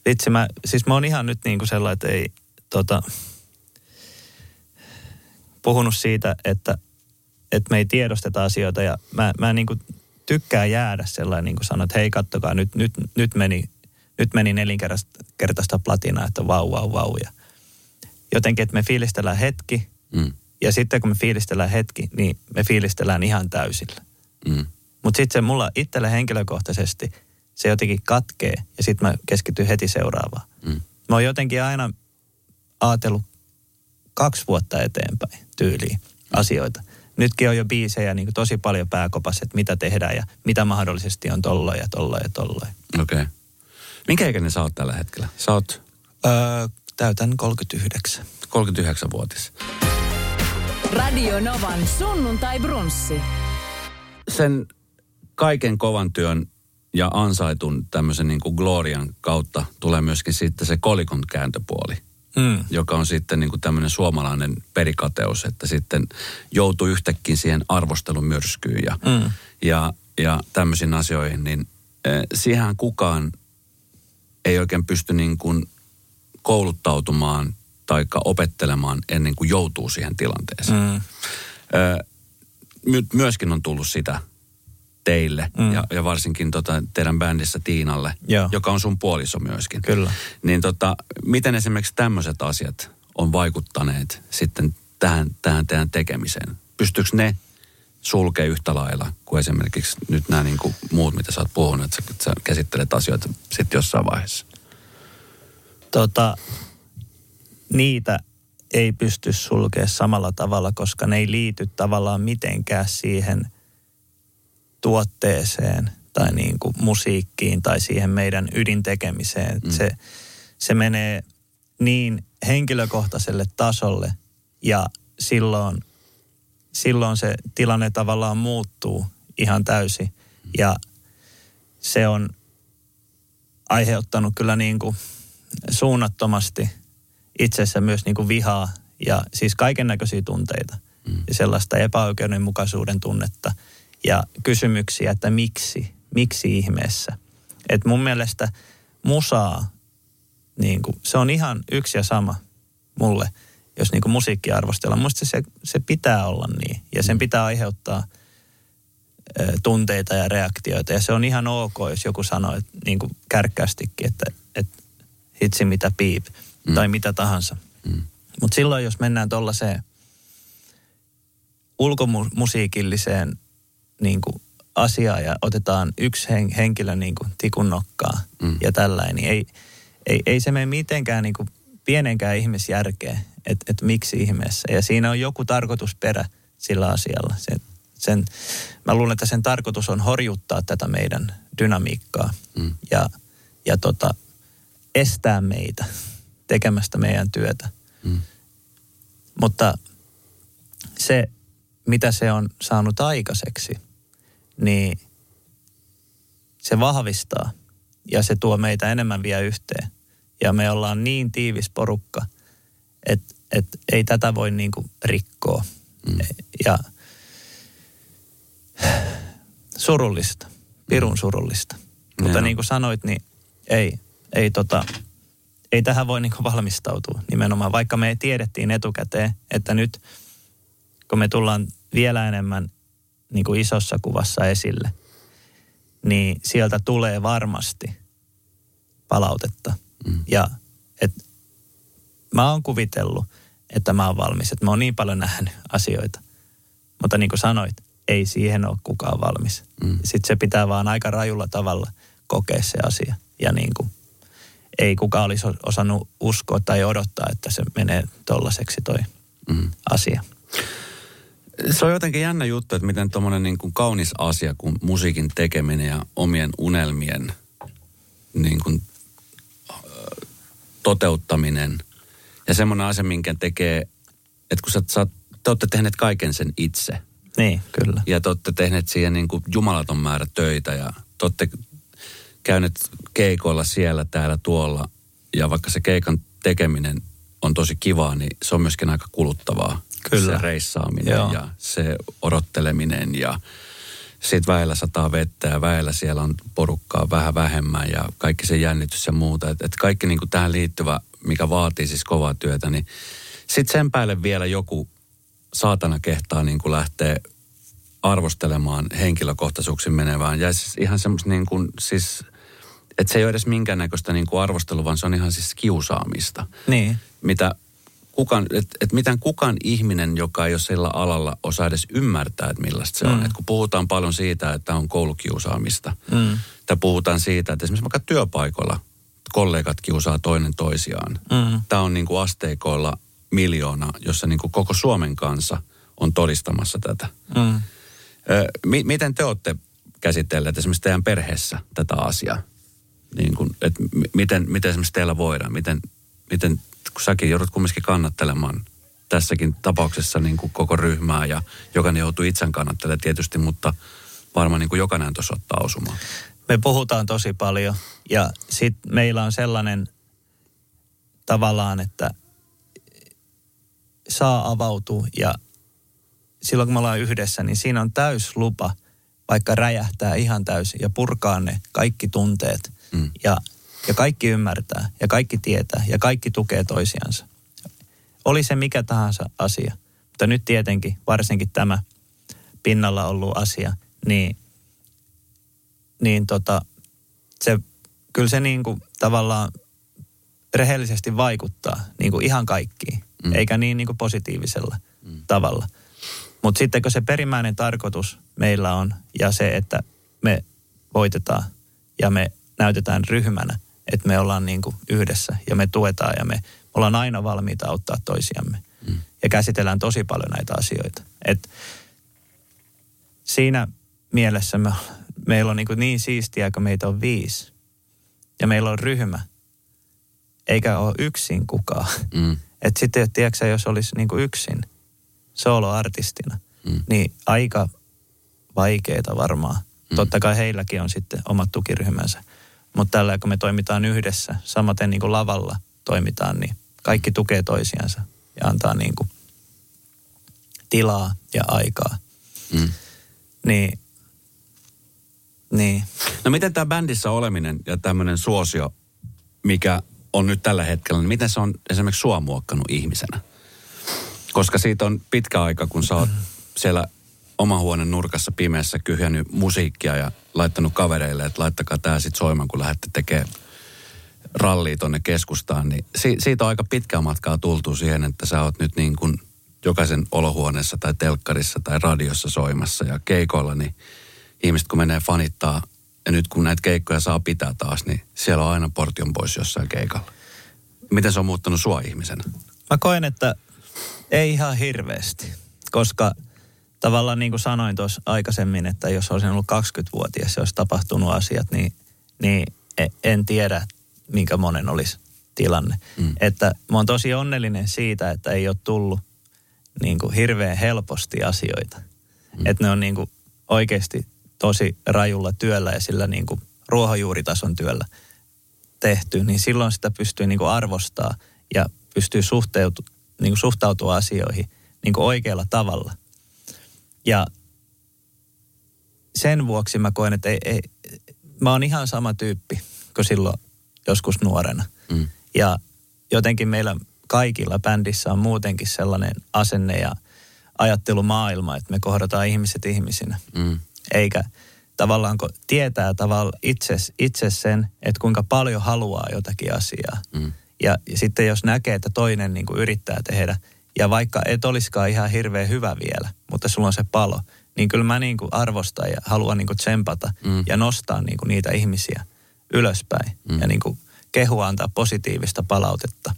Vitsi, mä, siis mä oon ihan nyt niin kuin sellainen, että ei tota, puhunut siitä, että, että me ei tiedosteta asioita ja mä, mä niin kuin tykkään jäädä sellainen, niin kuin sanoin, että hei kattokaa, nyt, nyt, nyt meni, nyt meni nelinkertaista platinaa, että vau, vau, vau. Ja jotenkin, että me fiilistellään hetki Mm. ja sitten kun me fiilistellään hetki, niin me fiilistellään ihan täysillä. Mm. Mutta sitten se mulla itselle henkilökohtaisesti, se jotenkin katkee ja sitten mä keskityn heti seuraavaan. Mm. Mä oon jotenkin aina ajatellut kaksi vuotta eteenpäin tyyliin asioita. Nytkin on jo biisejä niin tosi paljon pääkopassa, että mitä tehdään ja mitä mahdollisesti on tolloin ja tolloin ja tolloin. Okei. Okay. Minkä ikäinen sä oot tällä hetkellä? Sä oot Öö, täytän 39. 39-vuotias. Radio Novan sunnuntai brunssi. Sen kaiken kovan työn ja ansaitun tämmöisen niin kuin glorian kautta tulee myöskin sitten se kolikon kääntöpuoli, Mm. joka on sitten niin kuin tämmöinen suomalainen perikateus, että sitten joutuu yhtäkkiä siihen arvostelun myrskyyn ja, Mm. ja, ja tämmöisiin asioihin, niin eh, siihen kukaan ei oikein pysty niin kuin kouluttautumaan tai opettelemaan ennen kuin joutuu siihen tilanteeseen. Mm. My- myöskin on tullut sitä teille mm. ja, ja varsinkin tota, teidän bändissä Tiinalle, Joo. joka on sun puoliso myöskin. Kyllä. Niin tota, miten esimerkiksi tämmöiset asiat on vaikuttaneet sitten tähän, tähän teidän tekemiseen? Pystyykö ne sulkea yhtä lailla kuin esimerkiksi nyt nämä niin kuin muut, mitä sä oot puhunut, että sä, että sä käsittelet asioita sitten jossain vaiheessa? Tota, niitä ei pysty sulkea samalla tavalla, koska ne ei liity tavallaan mitenkään siihen tuotteeseen tai niin kuin musiikkiin tai siihen meidän ydintekemiseen. Mm. Se, se menee niin henkilökohtaiselle tasolle ja silloin, silloin se tilanne tavallaan muuttuu ihan täysin. Ja se on aiheuttanut kyllä niin kuin suunnattomasti itsessä myös niin kuin vihaa ja siis kaiken näköisiä tunteita mm. ja sellaista epäoikeudenmukaisuuden tunnetta ja kysymyksiä, että miksi, miksi ihmeessä. Et mun mielestä musaa, niin kuin, se on ihan yksi ja sama mulle, jos niin kuin musiikkia arvostellaan. Musta se, se pitää olla niin ja sen pitää aiheuttaa ö, tunteita ja reaktioita. Ja se on ihan ok, jos joku sanoo että, niin kuin kärkkäästikin, että, että hitsi mitä piip mm. tai mitä tahansa. Mm. Mutta silloin, jos mennään tuollaiseen ulkomusiikilliseen niin kuin asiaan ja otetaan yksi hen, henkilö niin kuin tikun nokkaa Mm. ja tällainen, niin ei, ei, ei se mene mitenkään niin kuin pienenkään ihmisjärkeen, että et miksi ihmeessä. Ja siinä on joku tarkoitusperä sillä asialla. Se, sen, mä luulen, että sen tarkoitus on horjuttaa tätä meidän dynamiikkaa Mm. ja, ja tota, estää meitä tekemästä meidän työtä. Mm. Mutta se, mitä se on saanut aikaiseksi, niin se vahvistaa ja se tuo meitä enemmän vielä yhteen. Ja me ollaan niin tiivis porukka, että et ei tätä voi niinku rikkoa. Mm. Ja surullista, pirun surullista. Mutta Joo. niin kuin sanoit, niin ei, ei, tota, ei tähän voi niinku valmistautua nimenomaan, vaikka me tiedettiin etukäteen, että nyt kun me tullaan vielä enemmän niin kuin isossa kuvassa esille, niin sieltä tulee varmasti palautetta. Mm. Ja et, mä oon kuvitellut, että mä oon valmis, että mä oon niin paljon nähnyt asioita. Mutta niin kuin sanoit, ei siihen ole kukaan valmis. Mm. Sitten se pitää vaan aika rajulla tavalla kokea se asia. Ja niin kuin, ei kukaan olisi osannut uskoa tai odottaa, että se menee tollaiseksi toi Mm. asia. Se on jotenkin jännä juttu, että miten tuommoinen niin kuin kaunis asia kuin musiikin tekeminen ja omien unelmien niin kuin, toteuttaminen ja semmoinen asia, minkä tekee, että kun sä, sä, te olette tehneet kaiken sen itse Niin, kyllä. ja te olette tehneet siihen niin kuin jumalaton määrä töitä ja te olette käyneet keikoilla siellä, täällä, tuolla ja vaikka se keikan tekeminen on tosi kivaa, niin se on myöskin aika kuluttavaa. Kyllä. Se reissaaminen Joo. ja se odotteleminen ja sitten väellä sataa vettä ja väellä siellä on porukkaa vähän vähemmän ja kaikki se jännitys ja muuta. Että et kaikki niinku tähän liittyvä, mikä vaatii siis kovaa työtä, niin sitten sen päälle vielä joku saatana kehtaa niinku lähteä arvostelemaan henkilökohtaisuuksiin menevään. Ja siis ihan semmoista niin kuin, siis, että se ei ole edes minkäännäköistä niin kuin arvostelua, vaan se on ihan siis kiusaamista. Niin, Mitä kukaan, että et mitään kukaan ihminen, joka ei ole sillä alalla, osaa edes ymmärtää, että millaista se on. Mm. Et kun puhutaan paljon siitä, että on koulukiusaamista, mm, tai puhutaan siitä, että esimerkiksi vaikka työpaikoilla kollegat kiusaa toinen toisiaan. mm, Tämä on niin kuin asteikoilla miljoona, jossa niin kuin koko Suomen kansa on todistamassa tätä. mm. Ö, mi- miten te olette käsitelleet esimerkiksi teidän perheessä tätä asiaa? Niin kuin, et m- miten, miten esimerkiksi teillä voidaan? Miten, miten, kun säkin joudut kumminkin kannattelemaan tässäkin tapauksessa niin kuin koko ryhmää ja jokainen joutuu itsen kannattelemaan tietysti, mutta varmaan niin kuin jokainen tuossa ottaa osumaan. Me puhutaan tosi paljon ja sitten meillä on sellainen tavallaan, että saa avautua ja silloin kun me ollaan yhdessä, niin siinä on täys lupa vaikka räjähtää ihan täysin ja purkaa ne kaikki tunteet Mm. ja, ja kaikki ymmärtää ja kaikki tietää ja kaikki tukee toisiansa. Oli se mikä tahansa asia, mutta nyt tietenkin varsinkin tämä pinnalla ollut asia, niin niin tota, se, kyllä se niin kuin tavallaan rehellisesti vaikuttaa niin kuin ihan kaikkiin, mm. eikä niin, niin kuin positiivisella mm. tavalla. Mutta sitten kun se perimmäinen tarkoitus meillä on ja se, että me voitetaan ja me näytetään ryhmänä, että me ollaan niin kuin yhdessä ja me tuetaan ja me ollaan aina valmiita auttaa toisiamme. Mm. Ja käsitellään tosi paljon näitä asioita. Et siinä mielessä me, meillä on niin, kuin niin siistiä, kun meitä on viisi. Ja meillä on ryhmä. Eikä ole yksin kukaan. Mm. *laughs* Et sitten, tiedätkö jos olisi niin kuin yksin soloartistina, mm. niin aika vaikeeta varmaan. Mm. Totta kai heilläkin on sitten omat tukiryhmänsä. Mutta tällä kun me toimitaan yhdessä, samaten niin kuin lavalla toimitaan, niin kaikki tukee toisiansa ja antaa niin kuin tilaa ja aikaa. Mm. Niin, niin. No miten tämä bändissä oleminen ja tämmöinen suosio, mikä on nyt tällä hetkellä, niin miten se on esimerkiksi sua muokkanut ihmisenä? Koska siitä on pitkä aika, kun sä oot siellä oma huoneen nurkassa pimeässä kyhjännyt musiikkia ja laittanut kavereille, että laittakaa tämä sitten soimaan, kun lähdette tekemään rallia tonne keskustaan. Niin si- siitä on aika pitkää matkaa tultu siihen, että sä oot nyt niin kuin jokaisen olohuoneessa tai telkkarissa tai radiossa soimassa ja keikoilla, niin ihmiset kun menee fanittaa ja nyt kun näitä keikkoja saa pitää taas, niin siellä on aina portion pois jossain keikalla. Miten se on muuttanut sua ihmisenä? Mä koen, että ei ihan hirveästi, koska tavallaan niin kuin sanoin tuossa aikaisemmin, että jos olisin ollut 20-vuotias ja olisi tapahtunut asiat, niin, niin e, en tiedä, minkä monen olisi tilanne. Mm. Että mä oon tosi onnellinen siitä, että ei ole tullut niin kuin hirveän helposti asioita. Mm. Että ne on niin kuin oikeasti tosi rajulla työllä ja sillä niin kuin ruohonjuuritason työllä tehty, niin silloin sitä pystyy niin kuin arvostaa ja pystyy suhteutu, niin kuin suhtautua asioihin niin kuin oikealla tavalla. Ja sen vuoksi mä koen, että ei, ei, mä oon ihan sama tyyppi kuin silloin joskus nuorena. Mm. Ja jotenkin meillä kaikilla bändissä on muutenkin sellainen asenne ja ajattelumaailma, että me kohdataan ihmiset ihmisinä. Mm. Eikä tavallaan kun tietää tavallaan itse, itse sen, että kuinka paljon haluaa jotakin asiaa. Mm. Ja, ja sitten jos näkee, että toinen niin kuin yrittää tehdä, ja vaikka et olisikaan ihan hirveän hyvä vielä, mutta sulla on se palo, niin kyllä mä niin kuin arvostan ja haluan niin kuin tsempata mm. ja nostaa niin kuin niitä ihmisiä ylöspäin. Mm. Ja niin kuin kehua antaa positiivista palautetta.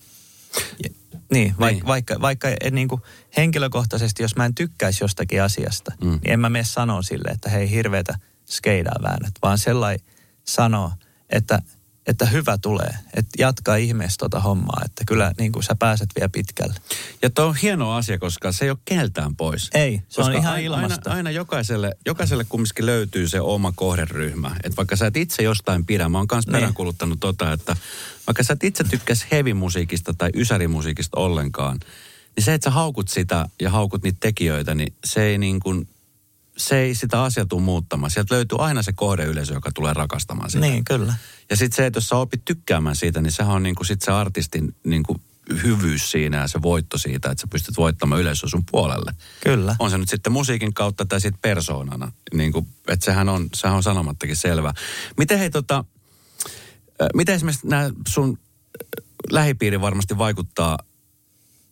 Ja, niin, vaik, niin, vaikka, vaikka niin kuin henkilökohtaisesti, jos mä en tykkäisi jostakin asiasta, mm. niin en mä mene sanoa sille, että hei hirveätä skeidaa väännät, vaan sellainen sanoo, että, että hyvä tulee, että jatkaa ihmeessä tota hommaa, että kyllä niin kuin sä pääset vielä pitkälle. Ja tuo on hieno asia, koska se ei ole keltään pois. Ei, se koska on ihan aina, ilmasta. Aina, aina jokaiselle, jokaiselle kumminkin löytyy se oma kohderyhmä. Että vaikka sä et itse jostain pidä, mä oon kanssa Niin. peräänkuluttanut tota, että vaikka sä et itse tykkäisi heavy-musiikista tai ysärimusiikista ollenkaan, niin se, että sä haukut sitä ja haukut niitä tekijöitä, niin se ei niin kuin, se ei sitä asiaa tule muuttamaan. Sieltä löytyy aina se kohdeyleisö, joka tulee rakastamaan sitä. Niin, kyllä. Ja sitten se, että jos sä opit tykkäämään siitä, niin sehän on niinku sit se artistin niinku hyvyys siinä ja se voitto siitä, että sä pystyt voittamaan yleisö sun puolelle. Kyllä. On se nyt sitten musiikin kautta tai sitten persoonana. Niin kuin, että sehän on, sehän on sanomattakin selvä. Miten hei tota, miten esimerkiksi nämä sun äh, lähipiiri varmasti vaikuttaa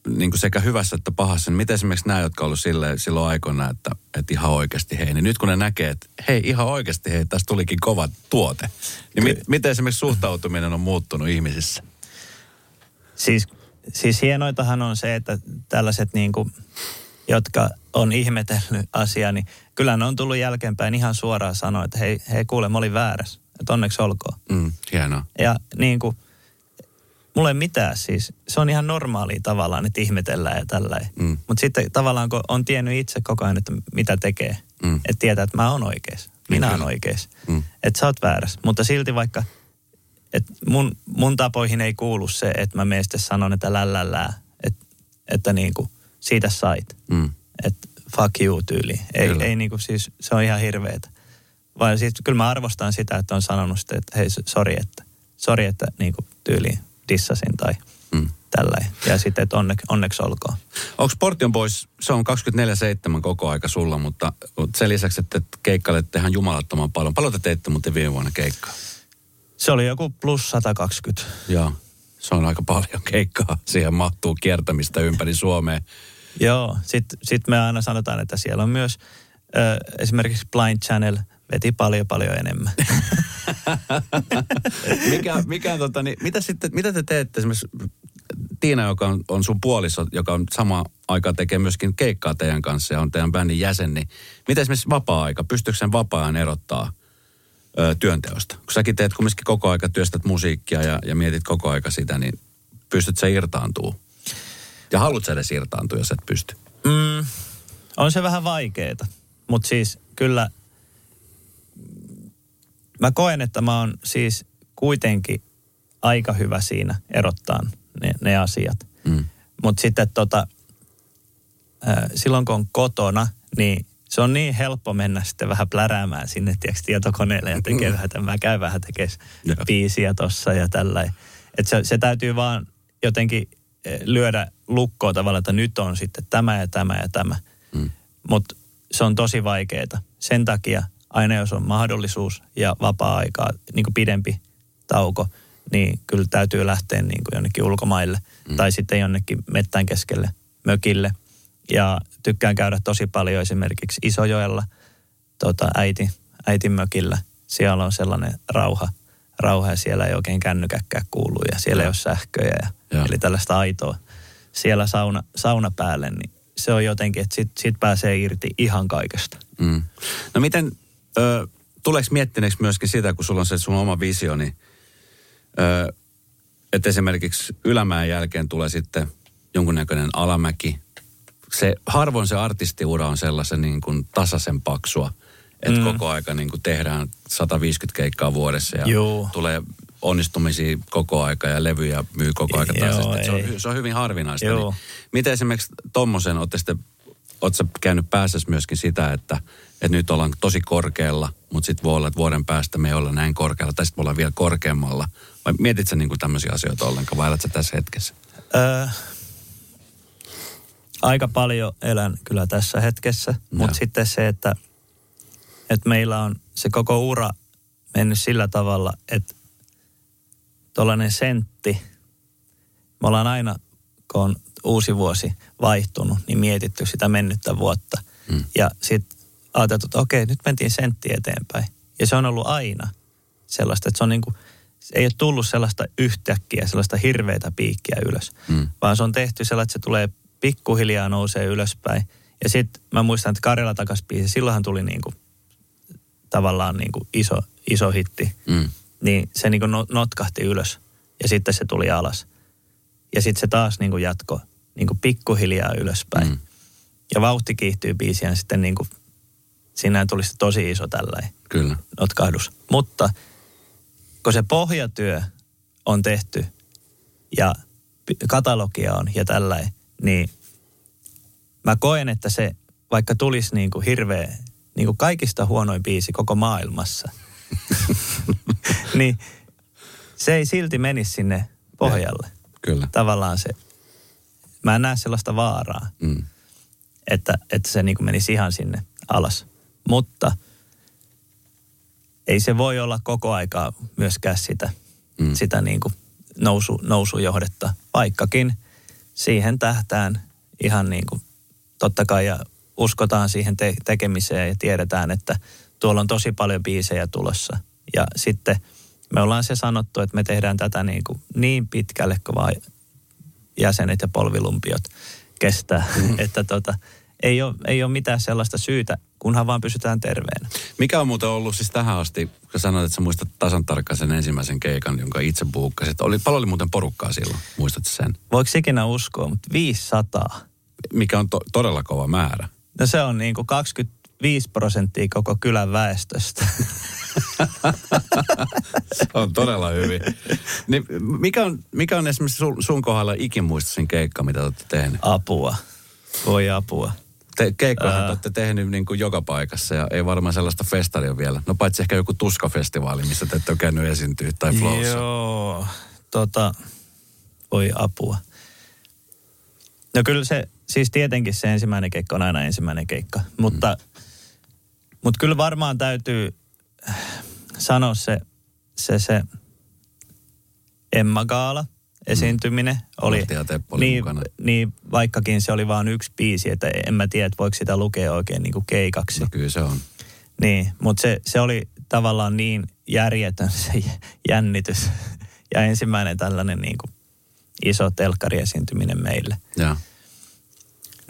niin kuin sekä hyvässä että pahassa, niin miten esimerkiksi nämä, jotka on ollut silleen, silloin aikoina, että, että ihan oikeasti hei, niin nyt kun ne näkee, että hei ihan oikeasti hei, tästä tulikin kova tuote, niin mi, miten esimerkiksi suhtautuminen on muuttunut ihmisissä? Siis, siis hienoitahan on se, että tällaiset niin kuin, jotka on ihmetellyt asiaa, niin kyllä ne on tullut jälkeenpäin ihan suoraan sanoa, että hei, hei kuule, mä olin väärässä. Että onneksi olkoon. Mm, hienoa. Ja niin kuin, mulla ei mitään siis. Se on ihan normaalia tavallaan, että ihmetellään ja tällä. Mm. Mutta sitten tavallaan, kun on tiennyt itse koko ajan, että mitä tekee. Mm. Että tietää, että mä oon oikeassa. Minä Niin oon oikeassa. Mm. Että sä oot väärässä. Mutta silti vaikka, että mun, mun tapoihin ei kuulu se, että mä meistä sanon, että lällällää. Että, että niin kuin, siitä sait. Mm. Että fuck you tyyli. Ei, Kyllä. ei niin kuin siis, se on ihan hirveetä. Vaan siis kyllä mä arvostan sitä, että on sanonut sitä, että hei, sori, että, sorry, että niin kuin tyyliin dissasin tai Mm. tällä. Ja sitten, että onne, onneksi olkoon. Onko Portion Boys, se on 24-7 koko aika sulla, mutta, mutta sen lisäksi, että keikkailette ihan jumalattoman paljon. Paljon te teitte muuten viime vuonna keikkaa? Se oli joku plus 120. Joo, se on aika paljon keikkaa. Siihen mahtuu kiertämistä ympäri Suomea. Joo, sitten sit me aina sanotaan, että siellä on myös ö, esimerkiksi Blind Channel veti paljon paljon enemmän. *laughs* mikä, mikä tota, niin, mitä, sitten, mitä te teette esimerkiksi Tiina, joka on, on sun puoliso, joka on sama aika tekee myöskin keikkaa teidän kanssa ja on teidän bändin jäsen, niin mitä esimerkiksi vapaa-aika, pystyykö sen vapaa-ajan erottaa ö, työnteosta? Kun säkin teet kumminkin koko aika, työstät musiikkia ja, ja mietit koko aika sitä, niin pystyt sä irtaantuu? Ja haluat sä edes irtaantua, jos et pysty? Mm, on se vähän vaikeeta, mutta siis kyllä mä koen, että mä oon siis kuitenkin aika hyvä siinä erottaa ne, ne asiat. Mm. Mutta sitten tota, silloin kun on kotona, niin se on niin helppo mennä sitten vähän pläräämään sinne tiiäks, tietokoneelle ja tekee vähän, mä käyn vähän tekemään biisiä tossa ja tällä. Että se, se täytyy vaan jotenkin lyödä lukkoa tavalla, että nyt on sitten tämä ja tämä ja tämä. Mm. Mutta se on tosi vaikeaa. Sen takia aina jos on mahdollisuus ja vapaa-aikaa, niin kuin pidempi tauko, niin kyllä täytyy lähteä niin kuin jonnekin ulkomaille mm. tai sitten jonnekin mettän keskelle mökille. Ja tykkään käydä tosi paljon esimerkiksi Isojoella tota, äiti, äitin mökillä. Siellä on sellainen rauha, rauha ja siellä ei oikein kännykäkkää kuulu ja siellä ja. ei ole sähköjä. Ja, ja. Eli tällaista aitoa. Siellä sauna, sauna päälle, niin se on jotenkin, että sit, sit pääsee irti ihan kaikesta. Mm. No miten, ö, tuleeko miettineeksi myöskin sitä, kun sulla on se sun oma visio, niin ö, että esimerkiksi ylämäen jälkeen tulee sitten jonkunnäköinen alamäki. Se, harvoin se artistiura on sellaisen niin kuin tasaisen paksua, että mm. koko aika niin kuin tehdään 150 keikkaa vuodessa ja Joo. tulee onnistumisia koko aika ja levyjä myy koko aika tasaisesti. Se on, se on hyvin harvinaista. Niin, miten esimerkiksi tuommoisen, olette sitten, ootko käynyt päässäsi myöskin sitä, että, että nyt ollaan tosi korkealla, mutta sitten voi olla, että vuoden päästä me ei olla näin korkealla, tai sitten me ollaan vielä korkeammalla. Vai mietit sä niin tämmöisiä asioita ollenkaan, vai sä tässä hetkessä? Öö, aika paljon elän kyllä tässä hetkessä, mutta sitten se, että, että meillä on se koko ura mennyt sillä tavalla, että tuollainen sentti, me ollaan aina, kun on uusi vuosi vaihtunut, niin mietitty sitä mennyttä vuotta. Mm. Ja sitten ajateltu, että okei, nyt mentiin sentti eteenpäin. Ja se on ollut aina sellaista, että se on niin kuin, ei ole tullut sellaista yhtäkkiä, sellaista hirveätä piikkiä ylös. Mm. Vaan se on tehty sellaista, että se tulee pikkuhiljaa nousee ylöspäin. Ja sitten mä muistan, että Karjala takas biisi, silloinhan tuli niin kuin, tavallaan niin kuin iso, iso hitti. Mm. Niin se niin kuin notkahti ylös ja sitten se tuli alas. Ja sitten se taas niin kuin jatko niin kuin pikkuhiljaa ylöspäin. Mm. Ja vauhti kiihtyy biisiään sitten niin kuin Siinä tuli tosi iso tällainen Kyllä. notkahdus. Mutta kun se pohjatyö on tehty ja katalogia on ja tällainen, niin mä koen, että se vaikka tulisi niin kuin hirveä, niin kuin kaikista huonoin biisi koko maailmassa, *laughs* niin se ei silti menisi sinne pohjalle. Ja, kyllä. Tavallaan se, mä en näe sellaista vaaraa, mm. että, että se niin kuin menisi ihan sinne alas. Mutta ei se voi olla koko aikaa myöskään sitä, mm. sitä niin kuin nousu, nousujohdetta, vaikkakin siihen tähtään ihan niin kuin totta kai ja uskotaan siihen te- tekemiseen ja tiedetään, että tuolla on tosi paljon biisejä tulossa. Ja sitten me ollaan se sanottu, että me tehdään tätä niin, kuin niin pitkälle, kun vaan jäsenet ja polvilumpiot kestää, mm. *laughs* että tota, ei ole, ei ole mitään sellaista syytä, kunhan vaan pysytään terveenä. Mikä on muuten ollut siis tähän asti, kun sanoit, että sä muistat tasan tarkkaan sen ensimmäisen keikan, jonka itse buukkasit. Oli, paljon oli muuten porukkaa silloin, muistatko sen? Voiko ikinä uskoa, mutta 500. Mikä on to, todella kova määrä. No se on niin kuin 25 prosenttia koko kylän väestöstä. *laughs* se on todella hyvin. Niin mikä, on, mikä on esimerkiksi sun, sun kohdalla ikimuistoisin keikka, mitä olette tehneet? Apua. Voi apua. Te, keikkoja olette tehnyt niin kuin joka paikassa ja ei varmaan sellaista festaria vielä. No paitsi ehkä joku tuskafestivaali, missä te ette ole käynyt esiintyä tai flowssa. Joo, tota, voi apua. No kyllä se, siis tietenkin se ensimmäinen keikka on aina ensimmäinen keikka, mutta, mm. mutta kyllä varmaan täytyy sanoa se, se, se Emma Gaala esiintyminen. Mm. Oli, Teppo oli niin, mukana. niin, vaikkakin se oli vain yksi biisi, että en mä tiedä, että voiko sitä lukea oikein niin kuin keikaksi. No kyllä se on. Niin, mutta se, se oli tavallaan niin järjetön se *laughs* jännitys. Ja ensimmäinen tällainen niin kuin iso telkkariesiintyminen meille. Ja.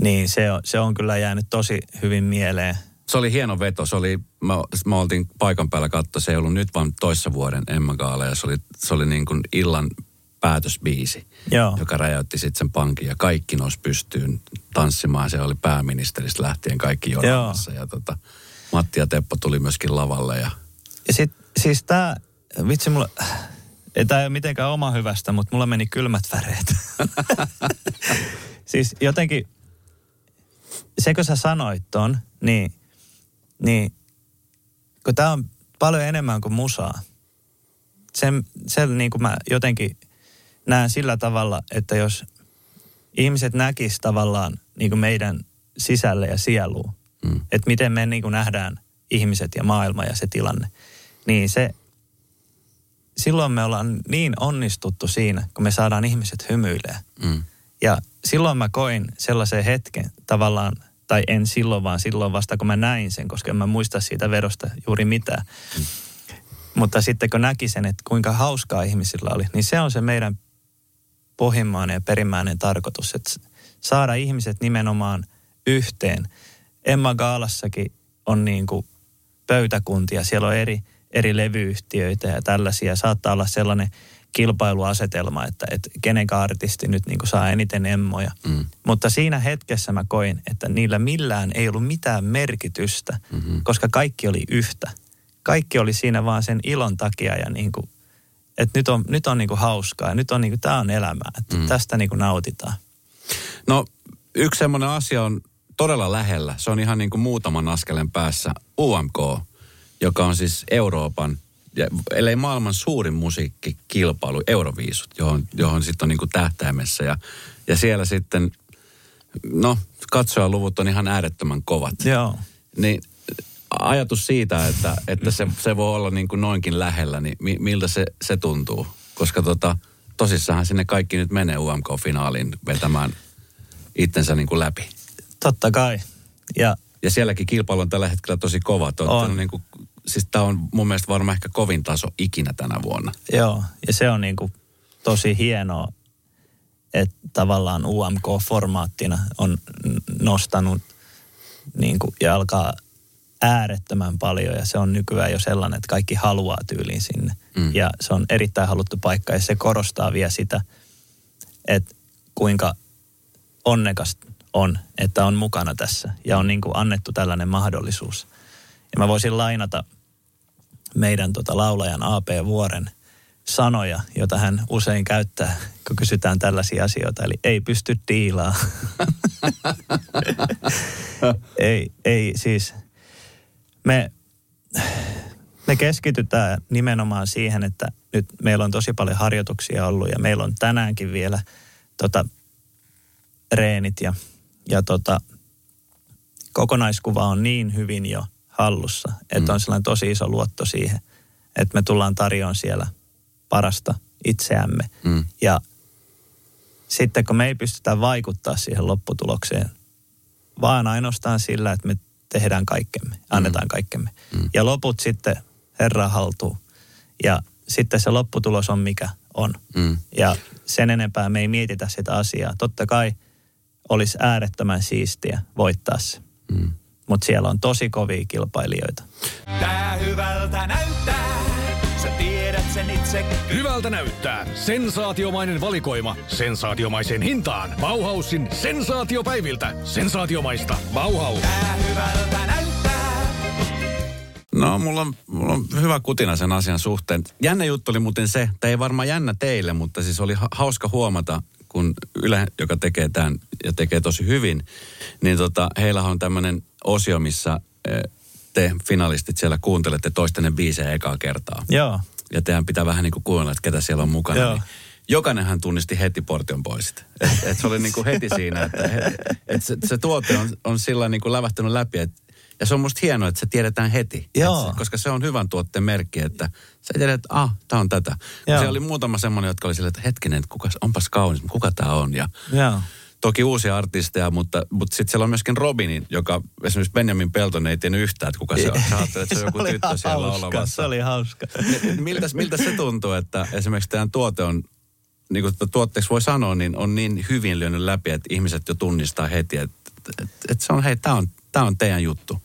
Niin se on, se on kyllä jäänyt tosi hyvin mieleen. Se oli hieno veto. Se oli, mä, mä oltiin paikan päällä katto, se ei ollut nyt vaan toissa vuoden Emma Gaala ja se oli, se oli niin kuin illan päätösbiisi, Joo. joka räjäytti sitten sen pankin ja kaikki nousi pystyyn tanssimaan. Se oli pääministeristä lähtien kaikki joramassa ja tota, Matti ja Teppo tuli myöskin lavalle ja Ja sit, siis tää, vitsi mulla, ei tää ei ole mitenkään oma hyvästä, mutta mulla meni kylmät väreet. *laughs* siis jotenkin, se kun sä sanoit ton, niin, niin kun tää on paljon enemmän kuin musaa. Sen, sen niin kuin mä jotenkin näen sillä tavalla, että jos ihmiset näkis tavallaan niin kuin meidän sisälle ja sieluun, mm. että miten me niin kuin nähdään ihmiset ja maailma ja se tilanne, niin se, silloin me ollaan niin onnistuttu siinä, kun me saadaan ihmiset hymyilee. mm, Ja silloin mä koin sellaisen hetken tavallaan, tai en silloin, vaan silloin vasta kun mä näin sen, koska en mä muista siitä vedosta juuri mitään. Mm. Mutta sitten kun näki sen, että kuinka hauskaa ihmisillä oli, niin se on se meidän pohjimmainen ja perimmäinen tarkoitus, että saada ihmiset nimenomaan yhteen. Emma Gaalassakin on niin kuin pöytäkuntia, siellä on eri, eri levyyhtiöitä ja tällaisia. Saattaa olla sellainen kilpailuasetelma, että, että kenen artisti nyt niin kuin saa eniten emmoja. mm, Mutta siinä hetkessä mä koin, että niillä millään ei ollut mitään merkitystä, mm-hmm. koska kaikki oli yhtä. Kaikki oli siinä vaan sen ilon takia ja niin kuin, että nyt on, nyt on niin kuin hauskaa ja nyt on niin kuin, tämä on elämää, että mm. tästä niin kuin nautitaan. No yksi semmoinen asia on todella lähellä. Se on ihan niin kuin muutaman askeleen päässä. UMK, joka on siis Euroopan, ellei maailman suurin musiikkikilpailu, Euroviisut, johon, johon sitten on niin kuin tähtäimessä. Ja, ja siellä sitten, no katsojaluvut on ihan äärettömän kovat. Joo. Niin ajatus siitä, että, että se, se voi olla niin kuin noinkin lähellä, niin mi, miltä se, se tuntuu? Koska tota, tosissahan sinne kaikki nyt menee UMK-finaaliin vetämään itsensä niin kuin läpi. Totta kai. Ja Ja sielläkin kilpailu on tällä hetkellä tosi kova. Te On. Niin kuin, siis tämä on mun mielestä varmaan ehkä kovin taso ikinä tänä vuonna. Joo, ja se on niin kuin tosi hienoa, että tavallaan UMK-formaattina on nostanut niin kuin, ja alkaa äärettömän paljon ja se on nykyään jo sellainen, että kaikki haluaa tyyliin sinne. Mm. Ja se on erittäin haluttu paikka ja se korostaa vielä sitä, että kuinka onnekas on, että on mukana tässä ja on niin kuin annettu tällainen mahdollisuus. Ja mä voisin lainata meidän tota laulajan AP Vuoren sanoja, joita hän usein käyttää, kun kysytään tällaisia asioita. Eli ei pysty diilaa. *laughs* ei, ei siis. Me, me keskitytään nimenomaan siihen, että nyt meillä on tosi paljon harjoituksia ollut ja meillä on tänäänkin vielä tota, reenit ja, ja tota, kokonaiskuva on niin hyvin jo hallussa, että on sellainen tosi iso luotto siihen, että me tullaan tarjoamaan siellä parasta itseämme. Mm. Ja sitten kun me ei pystytä vaikuttaa siihen lopputulokseen, vaan ainoastaan sillä, että me tehdään kaikkemme, annetaan kaikkemme. Mm. Ja loput sitten Herra haltuu. Ja sitten se lopputulos on mikä on. Mm. Ja sen enempää me ei mietitä sitä asiaa. Totta kai olisi äärettömän siistiä voittaa se. Mm. Mutta siellä on tosi kovia kilpailijoita. Tää hyvältä näyttää, sen itse. Hyvältä näyttää. Sensaatiomainen valikoima. Sensaatiomaiseen hintaan. Bauhausin sensaatiopäiviltä. Sensaatiomaista. Bauhaus. Tää hyvältä näyttää. No, mulla on, mulla on hyvä kutina sen asian suhteen. Jännä juttu oli muuten se, tai ei varmaan jännä teille, mutta siis oli ha- hauska huomata, kun Yle, joka tekee tämän ja tekee tosi hyvin, niin tota, heillä on tämmöinen osio, missä eh, te finalistit siellä kuuntelette toistenne biisejä ekaa kertaa. Joo. Ja teidän pitää vähän niin kuin kuunnella, että ketä siellä on mukana. Joo. Niin jokainenhan tunnisti heti Portion Boysit. Et, et se oli niin kuin heti siinä, että et se, se tuote on, on sillä niin kuin lävähtänyt läpi. Et, ja se on musta hienoa, että se tiedetään heti. Joo. Et se, koska se on hyvän tuotteen merkki, että sä tiedät, että ah, tää on tätä. Joo. Siellä oli muutama semmoinen, jotka oli silleen, että hetkinen, että kuka, onpas kaunis, kuka tää on. Ja Joo. Toki uusia artisteja, mutta, mutta sitten siellä on myöskin Robinin, joka esimerkiksi Benjamin Pelton ei tiennyt yhtään, että kuka se on. Sä että se on joku oli tyttö siellä hauska, olemassa. Se oli hauska. Miltä, miltä se tuntuu, että esimerkiksi teidän tuote on, niin kuin tuotteeksi voi sanoa, niin on niin hyvin lyönyt läpi, että ihmiset jo tunnistaa heti, että, että, että se on, hei, tämä on, tää on teidän juttu.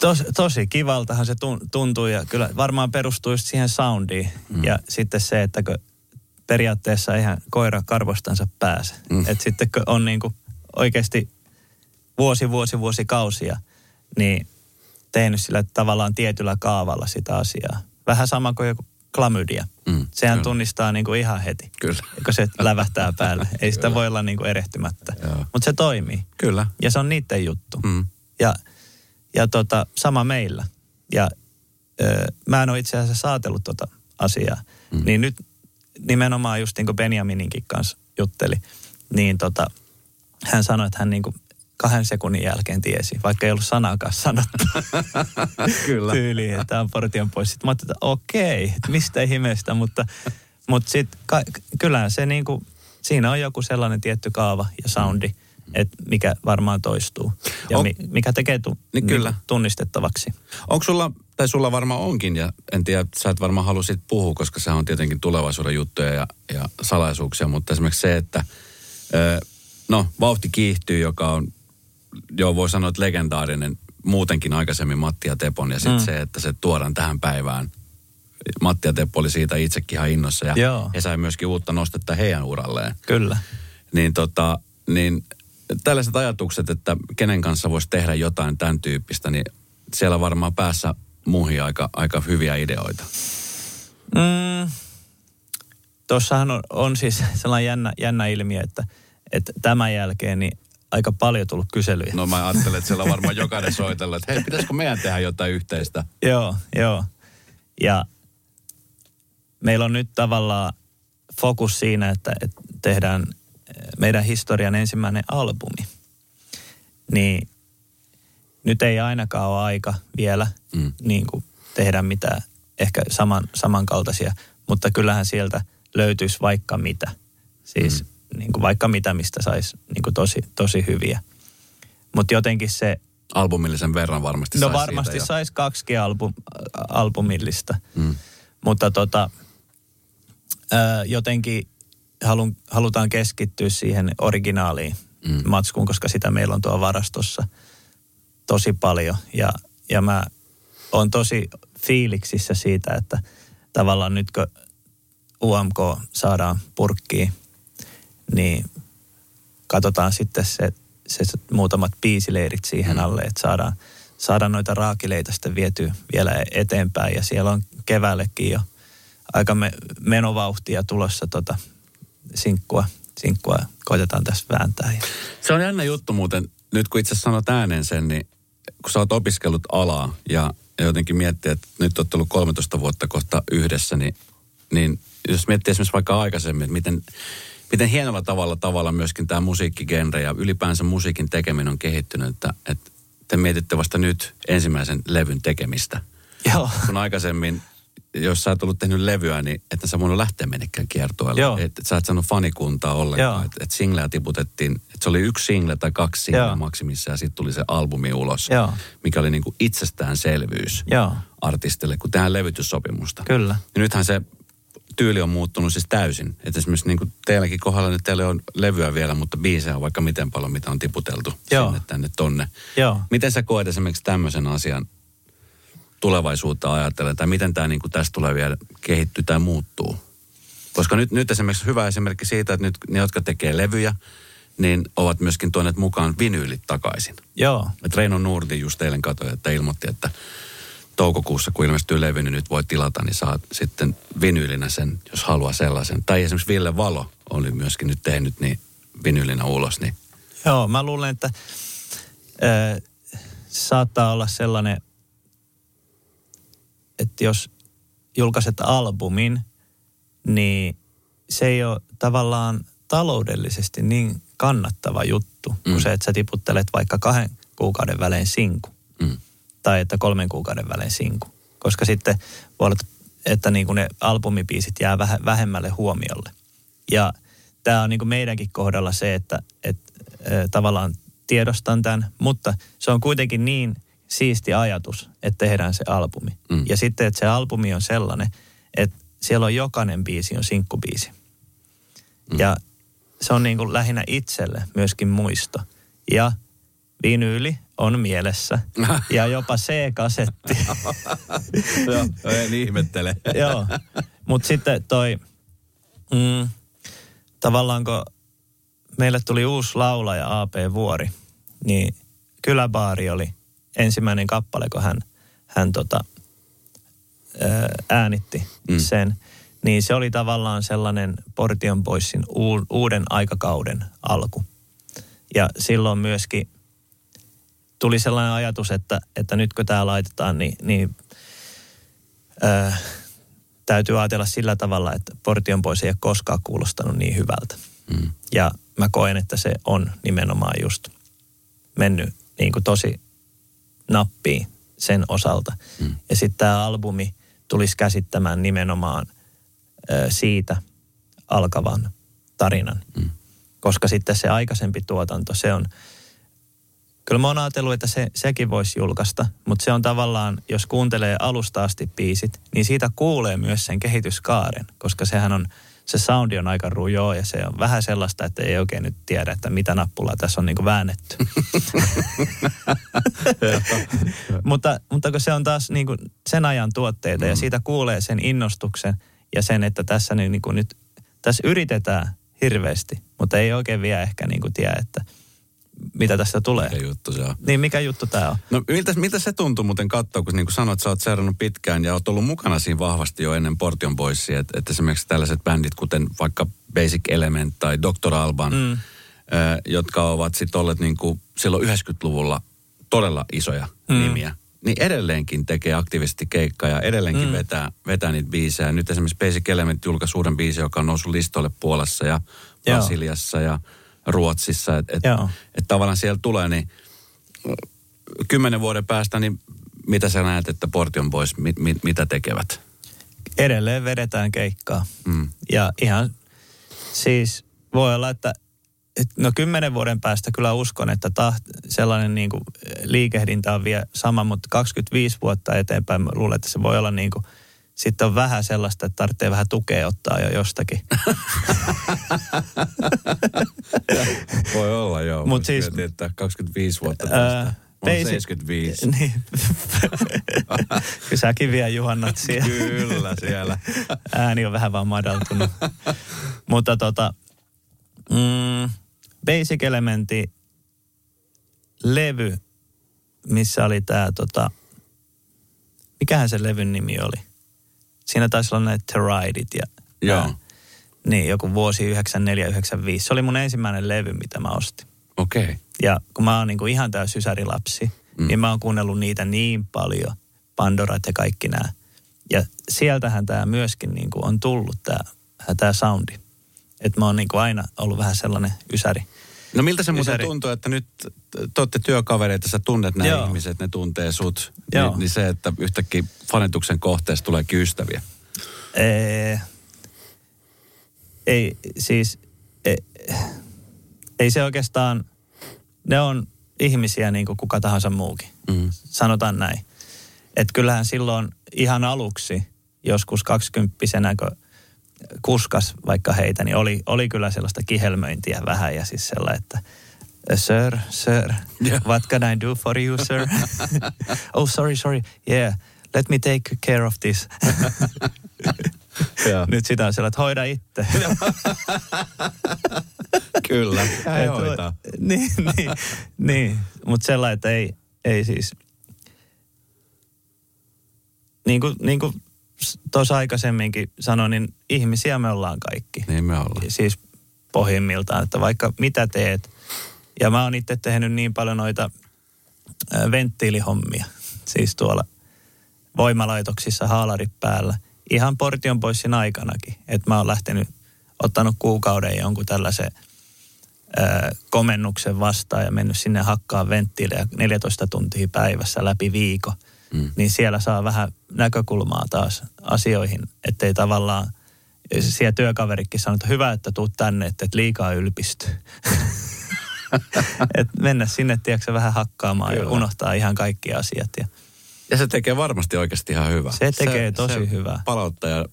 Tos, tosi kivaltahan se tun- tuntuu ja kyllä varmaan perustuu just siihen soundiin. Mm. Ja sitten se, että kun periaatteessa eihän koira karvostansa pääse. Mm. Että sitten kun on niinku oikeasti vuosi, vuosi, vuosi kausia, niin tehnyt sillä tavallaan tietyllä kaavalla sitä asiaa. Vähän sama kuin joku klamydia. Mm, Sehän kyllä. tunnistaa niinku ihan heti, Kyllä. kun se lävähtää päälle. Ei sitä voi olla niinku erehtymättä. Joo. Mutta se toimii. Kyllä. Ja se on niiden juttu. Mm. Ja, ja tota, sama meillä. Ja ö, mä en ole itse asiassa saatellut tota asiaa. Mm. Niin nyt nimenomaan just niin kuin Benjamininkin kanssa jutteli, niin tota, hän sanoi, että hän niin kuin kahden sekunnin jälkeen tiesi, vaikka ei ollut sanaakaan sanottu. *laughs* Kyllä. Tyyliin, että tämä on portion pois. Sitten mä ajattelin, että okei, että mistä ihmeestä, mutta, mutta sitten ka, kyllähän se niin kuin, siinä on joku sellainen tietty kaava ja soundi, että mikä varmaan toistuu ja On- mi, mikä tekee tu, Niin kyllä. tunnistettavaksi. Onko sulla, tai sulla varmaan onkin, ja en tiedä, sä et varmaan halua siitä puhua, koska se on tietenkin tulevaisuuden juttuja ja, ja salaisuuksia, mutta esimerkiksi se, että no, vauhti kiihtyy, joka on, joo voi sanoa, että legendaarinen muutenkin aikaisemmin Matti ja Tepon, ja sitten Mm. se, että se tuodaan tähän päivään. Matti ja Teppo oli siitä itsekin ihan innossa, ja Joo. he sai myöskin uutta nostetta heidän uralleen. Kyllä. Niin, tota, niin tällaiset ajatukset, että kenen kanssa voisi tehdä jotain tämän tyyppistä, niin siellä varmaan päässä muihin aika, aika hyviä ideoita. Mm, Tuossahan on, on siis sellainen jännä, jännä ilmiö, että, että tämän jälkeen niin aika paljon tullut kyselyjä. No mä ajattelen, että siellä on varmaan jokainen soitella, että hei, pitäisikö meidän tehdä jotain yhteistä? Joo, joo. Ja meillä on nyt tavallaan fokus siinä, että, että tehdään eh, meidän historian ensimmäinen albumi. Niin nyt ei ainakaan ole aika vielä Mm. niin kuin tehdä mitään ehkä saman, samankaltaisia, mutta kyllähän sieltä löytyisi vaikka mitä. Siis mm. niin kuin vaikka mitä, mistä saisi niin kuin tosi, tosi hyviä. Mutta jotenkin se Albumillisen verran varmasti No sais varmasti saisi kaksikin album, albumillista. Mm. Mutta tota, jotenkin halun, halutaan keskittyä siihen originaaliin Mm. mm. matskuun, koska sitä meillä on tuo varastossa tosi paljon. Ja, ja mä oon tosi fiiliksissä siitä, että tavallaan nyt kun UMK saadaan purkkiin, niin katsotaan sitten se, se, muutamat biisileirit siihen alle, että saadaan, saadaan noita raakileita sitten vietyä vielä eteenpäin. Ja siellä on keväällekin jo aika me, menovauhtia tulossa tota sinkkua, sinkkua koitetaan tässä vääntää. Ja, Se on jännä juttu muuten, nyt kun itse sanot ääneen sen, niin kun sä oot opiskellut alaa ja, ja jotenkin miettii, että nyt oot ollut 13 vuotta kohta yhdessä, niin, niin jos miettii esimerkiksi vaikka aikaisemmin, että miten, miten hienolla tavalla tavalla myöskin tämä musiikkigenre ja ylipäänsä musiikin tekeminen on kehittynyt, että, että te mietitte vasta nyt ensimmäisen levyn tekemistä. joo, Kun aikaisemmin, jos sä et ollut tehnyt levyä, niin et sä voinut lähteä menekään kiertueelle. Joo. Et, et sä et saanut fanikuntaa ollenkaan. Että et singleä tiputettiin, että se oli yksi single tai kaksi singleä maksimissa ja sitten tuli se albumi ulos. Joo. Mikä oli niinku itsestäänselvyys joo, artistille, kun tehdään levytyssopimusta. kyllä. Ja nythän se tyyli on muuttunut siis täysin. Että esimerkiksi niin kuin teilläkin kohdalla nyt teillä on levyä vielä, mutta biisejä on vaikka miten paljon, mitä on tiputeltu Joo. sinne tänne tonne. Joo. Miten sä koet esimerkiksi tämmöisen asian tulevaisuutta ajatellen, tai miten tämä niin tästä tulee vielä kehittyä tai muuttuu? Koska nyt, nyt esimerkiksi hyvä esimerkki siitä, että nyt ne, jotka tekee levyjä, niin ovat myöskin tuoneet mukaan vinyylit takaisin. Joo, Et Reino Nurdi just eilen katsoi, että ilmoitti, että toukokuussa, kun ilmestyy levy, niin nyt voi tilata, niin saat sitten vinyylinä sen, jos haluaa sellaisen. Tai esimerkiksi Ville Valo oli myöskin nyt tehnyt niin vinyylinä ulos, niin Joo, mä luulen, että ö, saattaa olla sellainen, että jos julkaiset albumin, niin se ei ole tavallaan taloudellisesti niin kannattava juttu, mm. kuin se, että sä tiputtelet vaikka kahden kuukauden välein sinku. Mm. Tai että kolmen kuukauden välein sinku. Koska sitten voi olla, että niin kuin ne albumipiisit jää väh- vähemmälle huomiolle. Ja tämä on niin kuin meidänkin kohdalla se, että, että äh, tavallaan tiedostan tämän, mutta se on kuitenkin niin siisti ajatus, että tehdään se albumi. Mm. Ja sitten, että se albumi on sellainen, että siellä on jokainen biisi on sinkkubiisi. Mm. Ja se on niin kuin lähinnä itselle myöskin muisto. Ja vinyyli on mielessä. *laughs* Ja jopa C-kasetti. *laughs* Joo, en ihmettele. *laughs* Joo. Mutta sitten toi, mm, tavallaan kun meille tuli uusi laulaja AP Vuori, niin Kyläbaari oli ensimmäinen kappale, kun hän, hän tota, ää, äänitti Mm. sen. Niin se oli tavallaan sellainen Portion Boysin uu, uuden aikakauden alku. Ja silloin myöskin tuli sellainen ajatus, että, että nyt kun tämä laitetaan, niin, niin ää, täytyy ajatella sillä tavalla, että Portion Boys ei ole koskaan kuulostanut niin hyvältä. Mm. Ja mä koen, että se on nimenomaan just mennyt niin kuin tosi nappiin sen osalta. Mm. Ja sitten tämä albumi tulisi käsittämään nimenomaan ö, siitä alkavan tarinan. Mm. Koska sitten se aikaisempi tuotanto, se on, kyllä mä oon ajatellut, että se, sekin voisi julkaista, mutta se on tavallaan, jos kuuntelee alusta asti biisit, niin siitä kuulee myös sen kehityskaaren, koska sehän on, se soundi on aika rujoa ja se on vähän sellaista, että ei oikein nyt tiedä, että mitä nappulaa tässä on niin kuin väännetty. *laughs* mutta, mutta kun se on taas niin kuin sen ajan tuotteita mm. ja siitä kuulee sen innostuksen ja sen, että tässä niin kuin nyt, tässä yritetään hirveästi, mutta ei oikein vielä ehkä niin kuin tiedä, että mitä tästä tulee. Mikä juttu se on? Niin mikä juttu tämä on? No miltä, miltä se tuntuu muuten katsoa, kun niin kuin sanoit, sä oot seurannut pitkään ja oot ollut mukana siinä vahvasti jo ennen Portion Boysia, että, että esimerkiksi tällaiset bändit, kuten vaikka Basic Element tai Dr. Alban, mm. äh, jotka ovat sitten olleet niin kuin silloin 90-luvulla todella isoja mm. nimiä, niin edelleenkin tekee aktiivisesti keikkaa ja edelleenkin mm. vetää, vetää niitä biisejä. Nyt esimerkiksi Basic Element julkaisi uuden biisin, joka on noussut listoille Puolassa ja. Brasiliassa ja Ruotsissa. Että et, et tavallaan siellä tulee, niin kymmenen vuoden päästä, niin mitä sä näet, että Portion Boys, mit, mit, mitä tekevät? Edelleen vedetään keikkaa. Mm. Ja ihan siis voi olla, että et no kymmenen vuoden päästä kyllä uskon, että taht, sellainen niin kuin liikehdintä on vielä sama, mutta 25 vuotta eteenpäin luulen, että se voi olla niin kuin, sitten on vähän sellaista, että tarvitsee vähän tukea ottaa jo jostakin. *laughs* Voi olla, joo. Mut siis- Mietin, että 25 vuotta Ää, tästä. On basic- 75. niin. *laughs* Kyllä säkin vielä juhannat siellä. Kyllä, siellä. Ääni on vähän vaan madaltunut. Mutta tota, mm, Basic Elementin levy, missä oli tämä tota, mikähän se levyn nimi oli? Siinä taisi olla ne Teridit ja Joo. nää. Niin, joku vuosi 94-95. Se oli mun ensimmäinen levy, mitä mä ostin. Okei. Okay. Ja kun mä oon niinku ihan täys sysärilapsi, Mm. niin mä oon kuunnellut niitä niin paljon, Pandorat ja kaikki nämä. Ja sieltähän tämä myöskin niinku on tullut tämä tää soundi. Että mä oon niinku aina ollut vähän sellainen ysäri. No miltä se muuten tuntuu, että nyt te olette työkavereita, sä tunnet nämä Joo. ihmiset, ne tuntee sut. Joo. Niin, niin se, että yhtäkkiä fanituksen kohteesta tuleekin ystäviä. Ee, ei, siis, ei, ei se oikeastaan, ne on ihmisiä niin kuin kuka tahansa muukin. Mm. Sanotaan näin. Että kyllähän silloin ihan aluksi, joskus kaksikymppisenä, kun kuskas vaikka heitä, niin oli, oli kyllä sellaista kihelmöintiä vähän ja siis sellainen, että Sir, sir, Joo. what can I do for you, sir? *laughs* oh, sorry, sorry. Yeah, let me take care of this. Joo. Nyt sitä on sellainen, että hoida itse. *laughs* Kyllä, hän Et- hoitaa. *laughs* niin, niin, niin. mutta sellainen, että ei, ei siis... Niin kuin, niin kuin tuossa aikaisemminkin sanoin, niin ihmisiä me ollaan kaikki. Niin me ollaan. Siis pohjimmiltaan, että vaikka mitä teet. Ja mä oon itse tehnyt niin paljon noita venttiilihommia. *laughs* Siis tuolla voimalaitoksissa haalarit päällä. Ihan portion poissin aikanakin. Että mä oon lähtenyt ottanut kuukauden jonkun tällaisen ö, komennuksen vastaan ja mennyt sinne hakkaa venttiilejä 14 tuntia päivässä läpi viikon, mm. niin siellä saa vähän näkökulmaa taas asioihin, ettei tavallaan siellä työkaverikin sanoo, että hyvä, että tuut tänne, että et liikaa ylpisty. *laughs* et mennä sinne, tiedätkö, vähän hakkaamaan Kyllä. ja unohtaa ihan kaikki asiat. Ja, ja se tekee varmasti oikeasti ihan hyvää. Se tekee se, tosi se hyvää. Palauttaa ja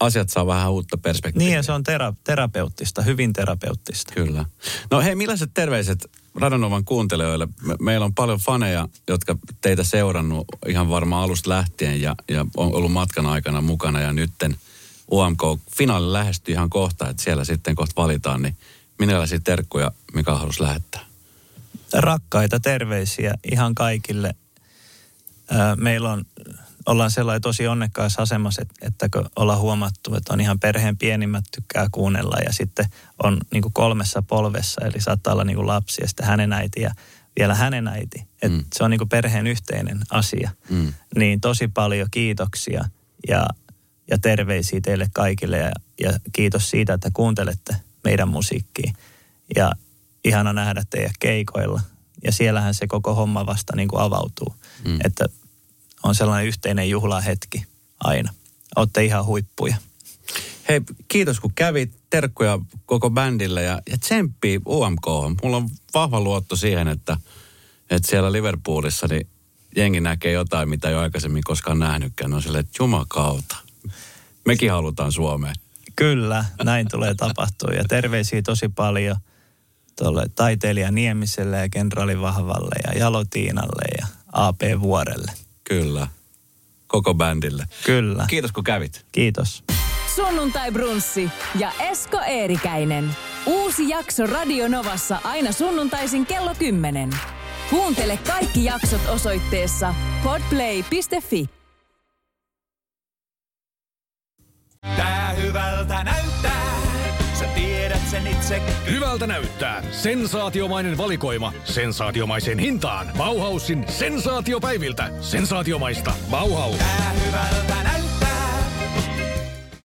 asiat saa vähän uutta perspektiiviä. Niin ja se on tera, terapeuttista, hyvin terapeuttista. Kyllä. No hei, millaiset terveiset Radonovan kuuntelijoille? Me, meillä on paljon faneja, jotka teitä seurannut ihan varmaan alusta lähtien ja, ja on ollut matkan aikana mukana ja nytten UMK-finaali lähestyy ihan kohta, että siellä sitten kohta valitaan, niin minkälaisia terkkuja mikä halusi lähettää? Rakkaita terveisiä ihan kaikille. Meillä on ollaan sellainen tosi onnekkaassa asemassa, että, että kun ollaan huomattu, että on ihan perheen pienimmät tykkää kuunnella ja sitten on niin kuin kolmessa polvessa, eli saattaa olla niin kuin lapsi ja sitten hänen äiti ja vielä hänen äiti. Että mm. se on niin kuin perheen yhteinen asia. Mm. Niin tosi paljon kiitoksia ja, ja terveisiä teille kaikille ja, ja kiitos siitä, että kuuntelette meidän musiikkia. Ja ihana nähdä teidän keikoilla. Ja siellähän se koko homma vasta niin kuin avautuu. Mm. Että on sellainen yhteinen juhlahetki aina. Olette ihan huippuja. Hei, kiitos kun kävit. Terkkuja koko bändille ja, ja tsemppi UMK. Mulla on vahva luotto siihen, että, että siellä Liverpoolissa niin jengi näkee jotain, mitä ei ole aikaisemmin koskaan nähnytkään. On silleen, että jumakauta. Mekin halutaan Suomeen. Kyllä, näin tulee tapahtua. Ja terveisiä tosi paljon tuolle taiteilija Niemiselle ja kenraali Vahvalle ja Jalotiinalle ja AP Vuorelle. Kyllä. Koko bändille. Kyllä. Kiitos kun kävit. Kiitos. Sunnuntai Brunssi ja Esko Eerikäinen. Uusi jakso Radio Novassa aina sunnuntaisin kello 10. Kuuntele kaikki jaksot osoitteessa podplay.fi. Tää hyvältä näyttää sen itse. Hyvältä näyttää. Sensaatiomainen valikoima. Sensaatiomaiseen hintaan. Bauhausin sensaatiopäiviltä. Sensaatiomaista. Bauhaus. Tää hyvältä